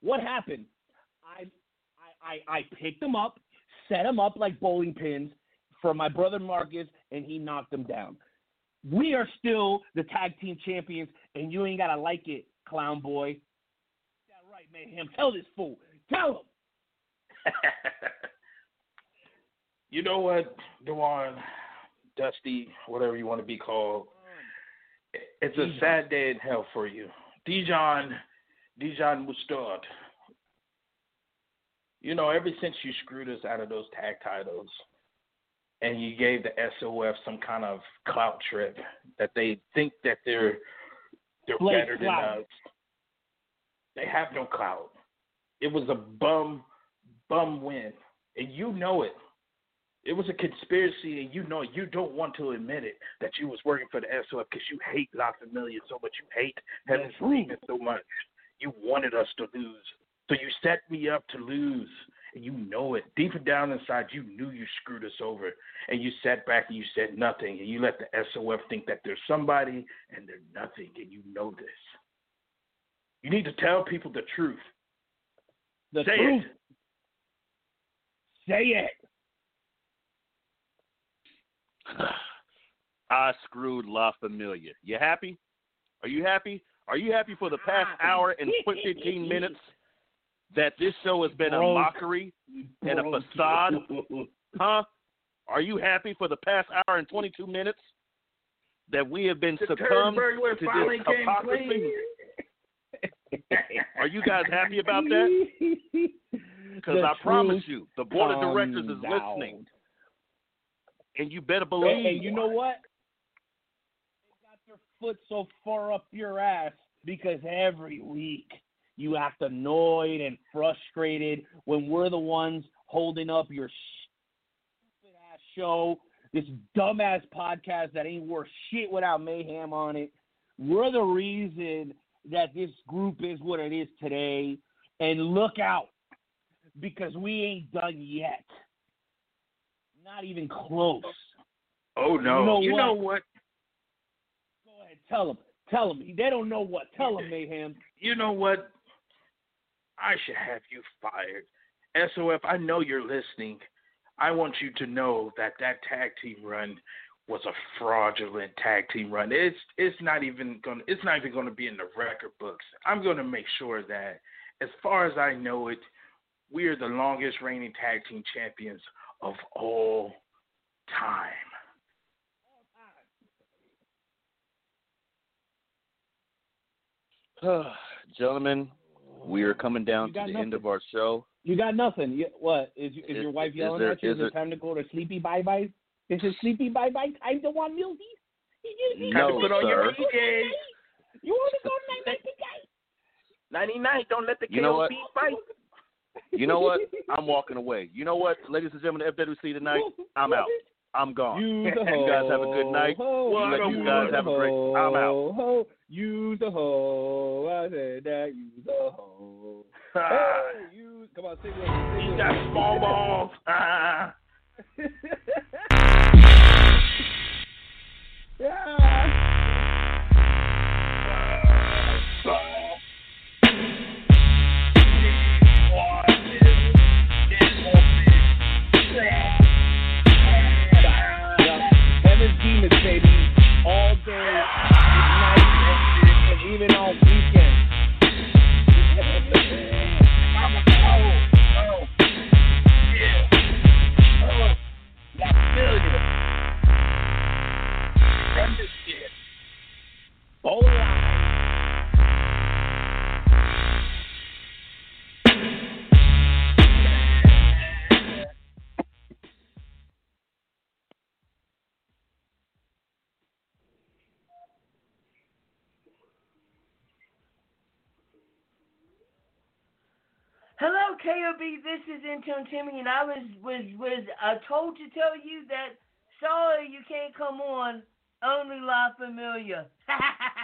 what happened? I I I, I picked him up, set him up like bowling pins for my brother Marcus, and he knocked him down. We are still the tag team champions, and you ain't gotta like it, clown boy. Right, Mayhem. Tell this fool. Tell him. You know what, Dewan, Dusty, whatever you want to be called, it's a sad day in hell for you. Dijon, Dijon Mustard. You know, ever since you screwed us out of those tag titles and you gave the SOF some kind of clout trip that they think that they're they're Blake better than us. They have no clout. It was a bum bum win. And you know it. It was a conspiracy, and you know it. You don't want to admit it that you was working for the SOF because you hate La Familia so much. You hate Heaven's. Demon so much. You wanted us to lose, so you set me up to lose, and you know it. Deep down inside, you knew you screwed us over, and you sat back and you said nothing, and you let the SOF think that there's somebody and they're nothing, and you know this. You need to tell people the truth. The Say truth. it. Say it. I screwed La Familia. You happy? Are you happy? Are you happy for the past hour and 15 minutes that this show has been a mockery and a facade? Huh? Are you happy for the past hour and 22 minutes that we have been The succumbed to finally this came hypocrisy? clean. Are you guys happy about that? Because I promise you, the board of directors is out. listening, and you better believe. and you know what? They got their foot so far up your ass because every week you act annoyed and frustrated when we're the ones holding up your stupid ass show, this dumbass podcast that ain't worth shit without mayhem on it. We're the reason that this group is what it is today. And look out because we ain't done yet. Not even close. Oh no! You know what? know what? Go ahead, tell them. Tell them. They don't know what. Tell them, Mayhem. You know what? I should have you fired. SOF, I know you're listening. I want you to know that that tag team run was a fraudulent tag team run. It's it's not even going it's not even going to be in the record books. I'm going to make sure that as far as I know it, we are the longest reigning tag team champions of all time. Oh, Gentlemen, we are coming down to the nothing. end of our show. You got nothing. You, what is, is Is- your wife is yelling there- at you? is Is it there- time to go to sleepy bye bye? Is it sleepy bye bye time to want Milky? No, Put on your sir. PJs. You want to go night night Ninety nine. Don't let the You know KO fight. You know what? I'm walking away. You know what, ladies and gentlemen, of FWWC tonight, I'm out. I'm gone. Use the you guys have a good night. Ho, We'll let you guys have a great. I'm out. Ho, use the hoe. I said that. Use the hoe. Ah. Hey, use. Come on, sing with me. Sing He's with got small balls. Ah. yeah. All day, night, and even on KOB. This is Intune Timmy, and I was was was uh, told to tell you that sorry you can't come on. Only La Familia.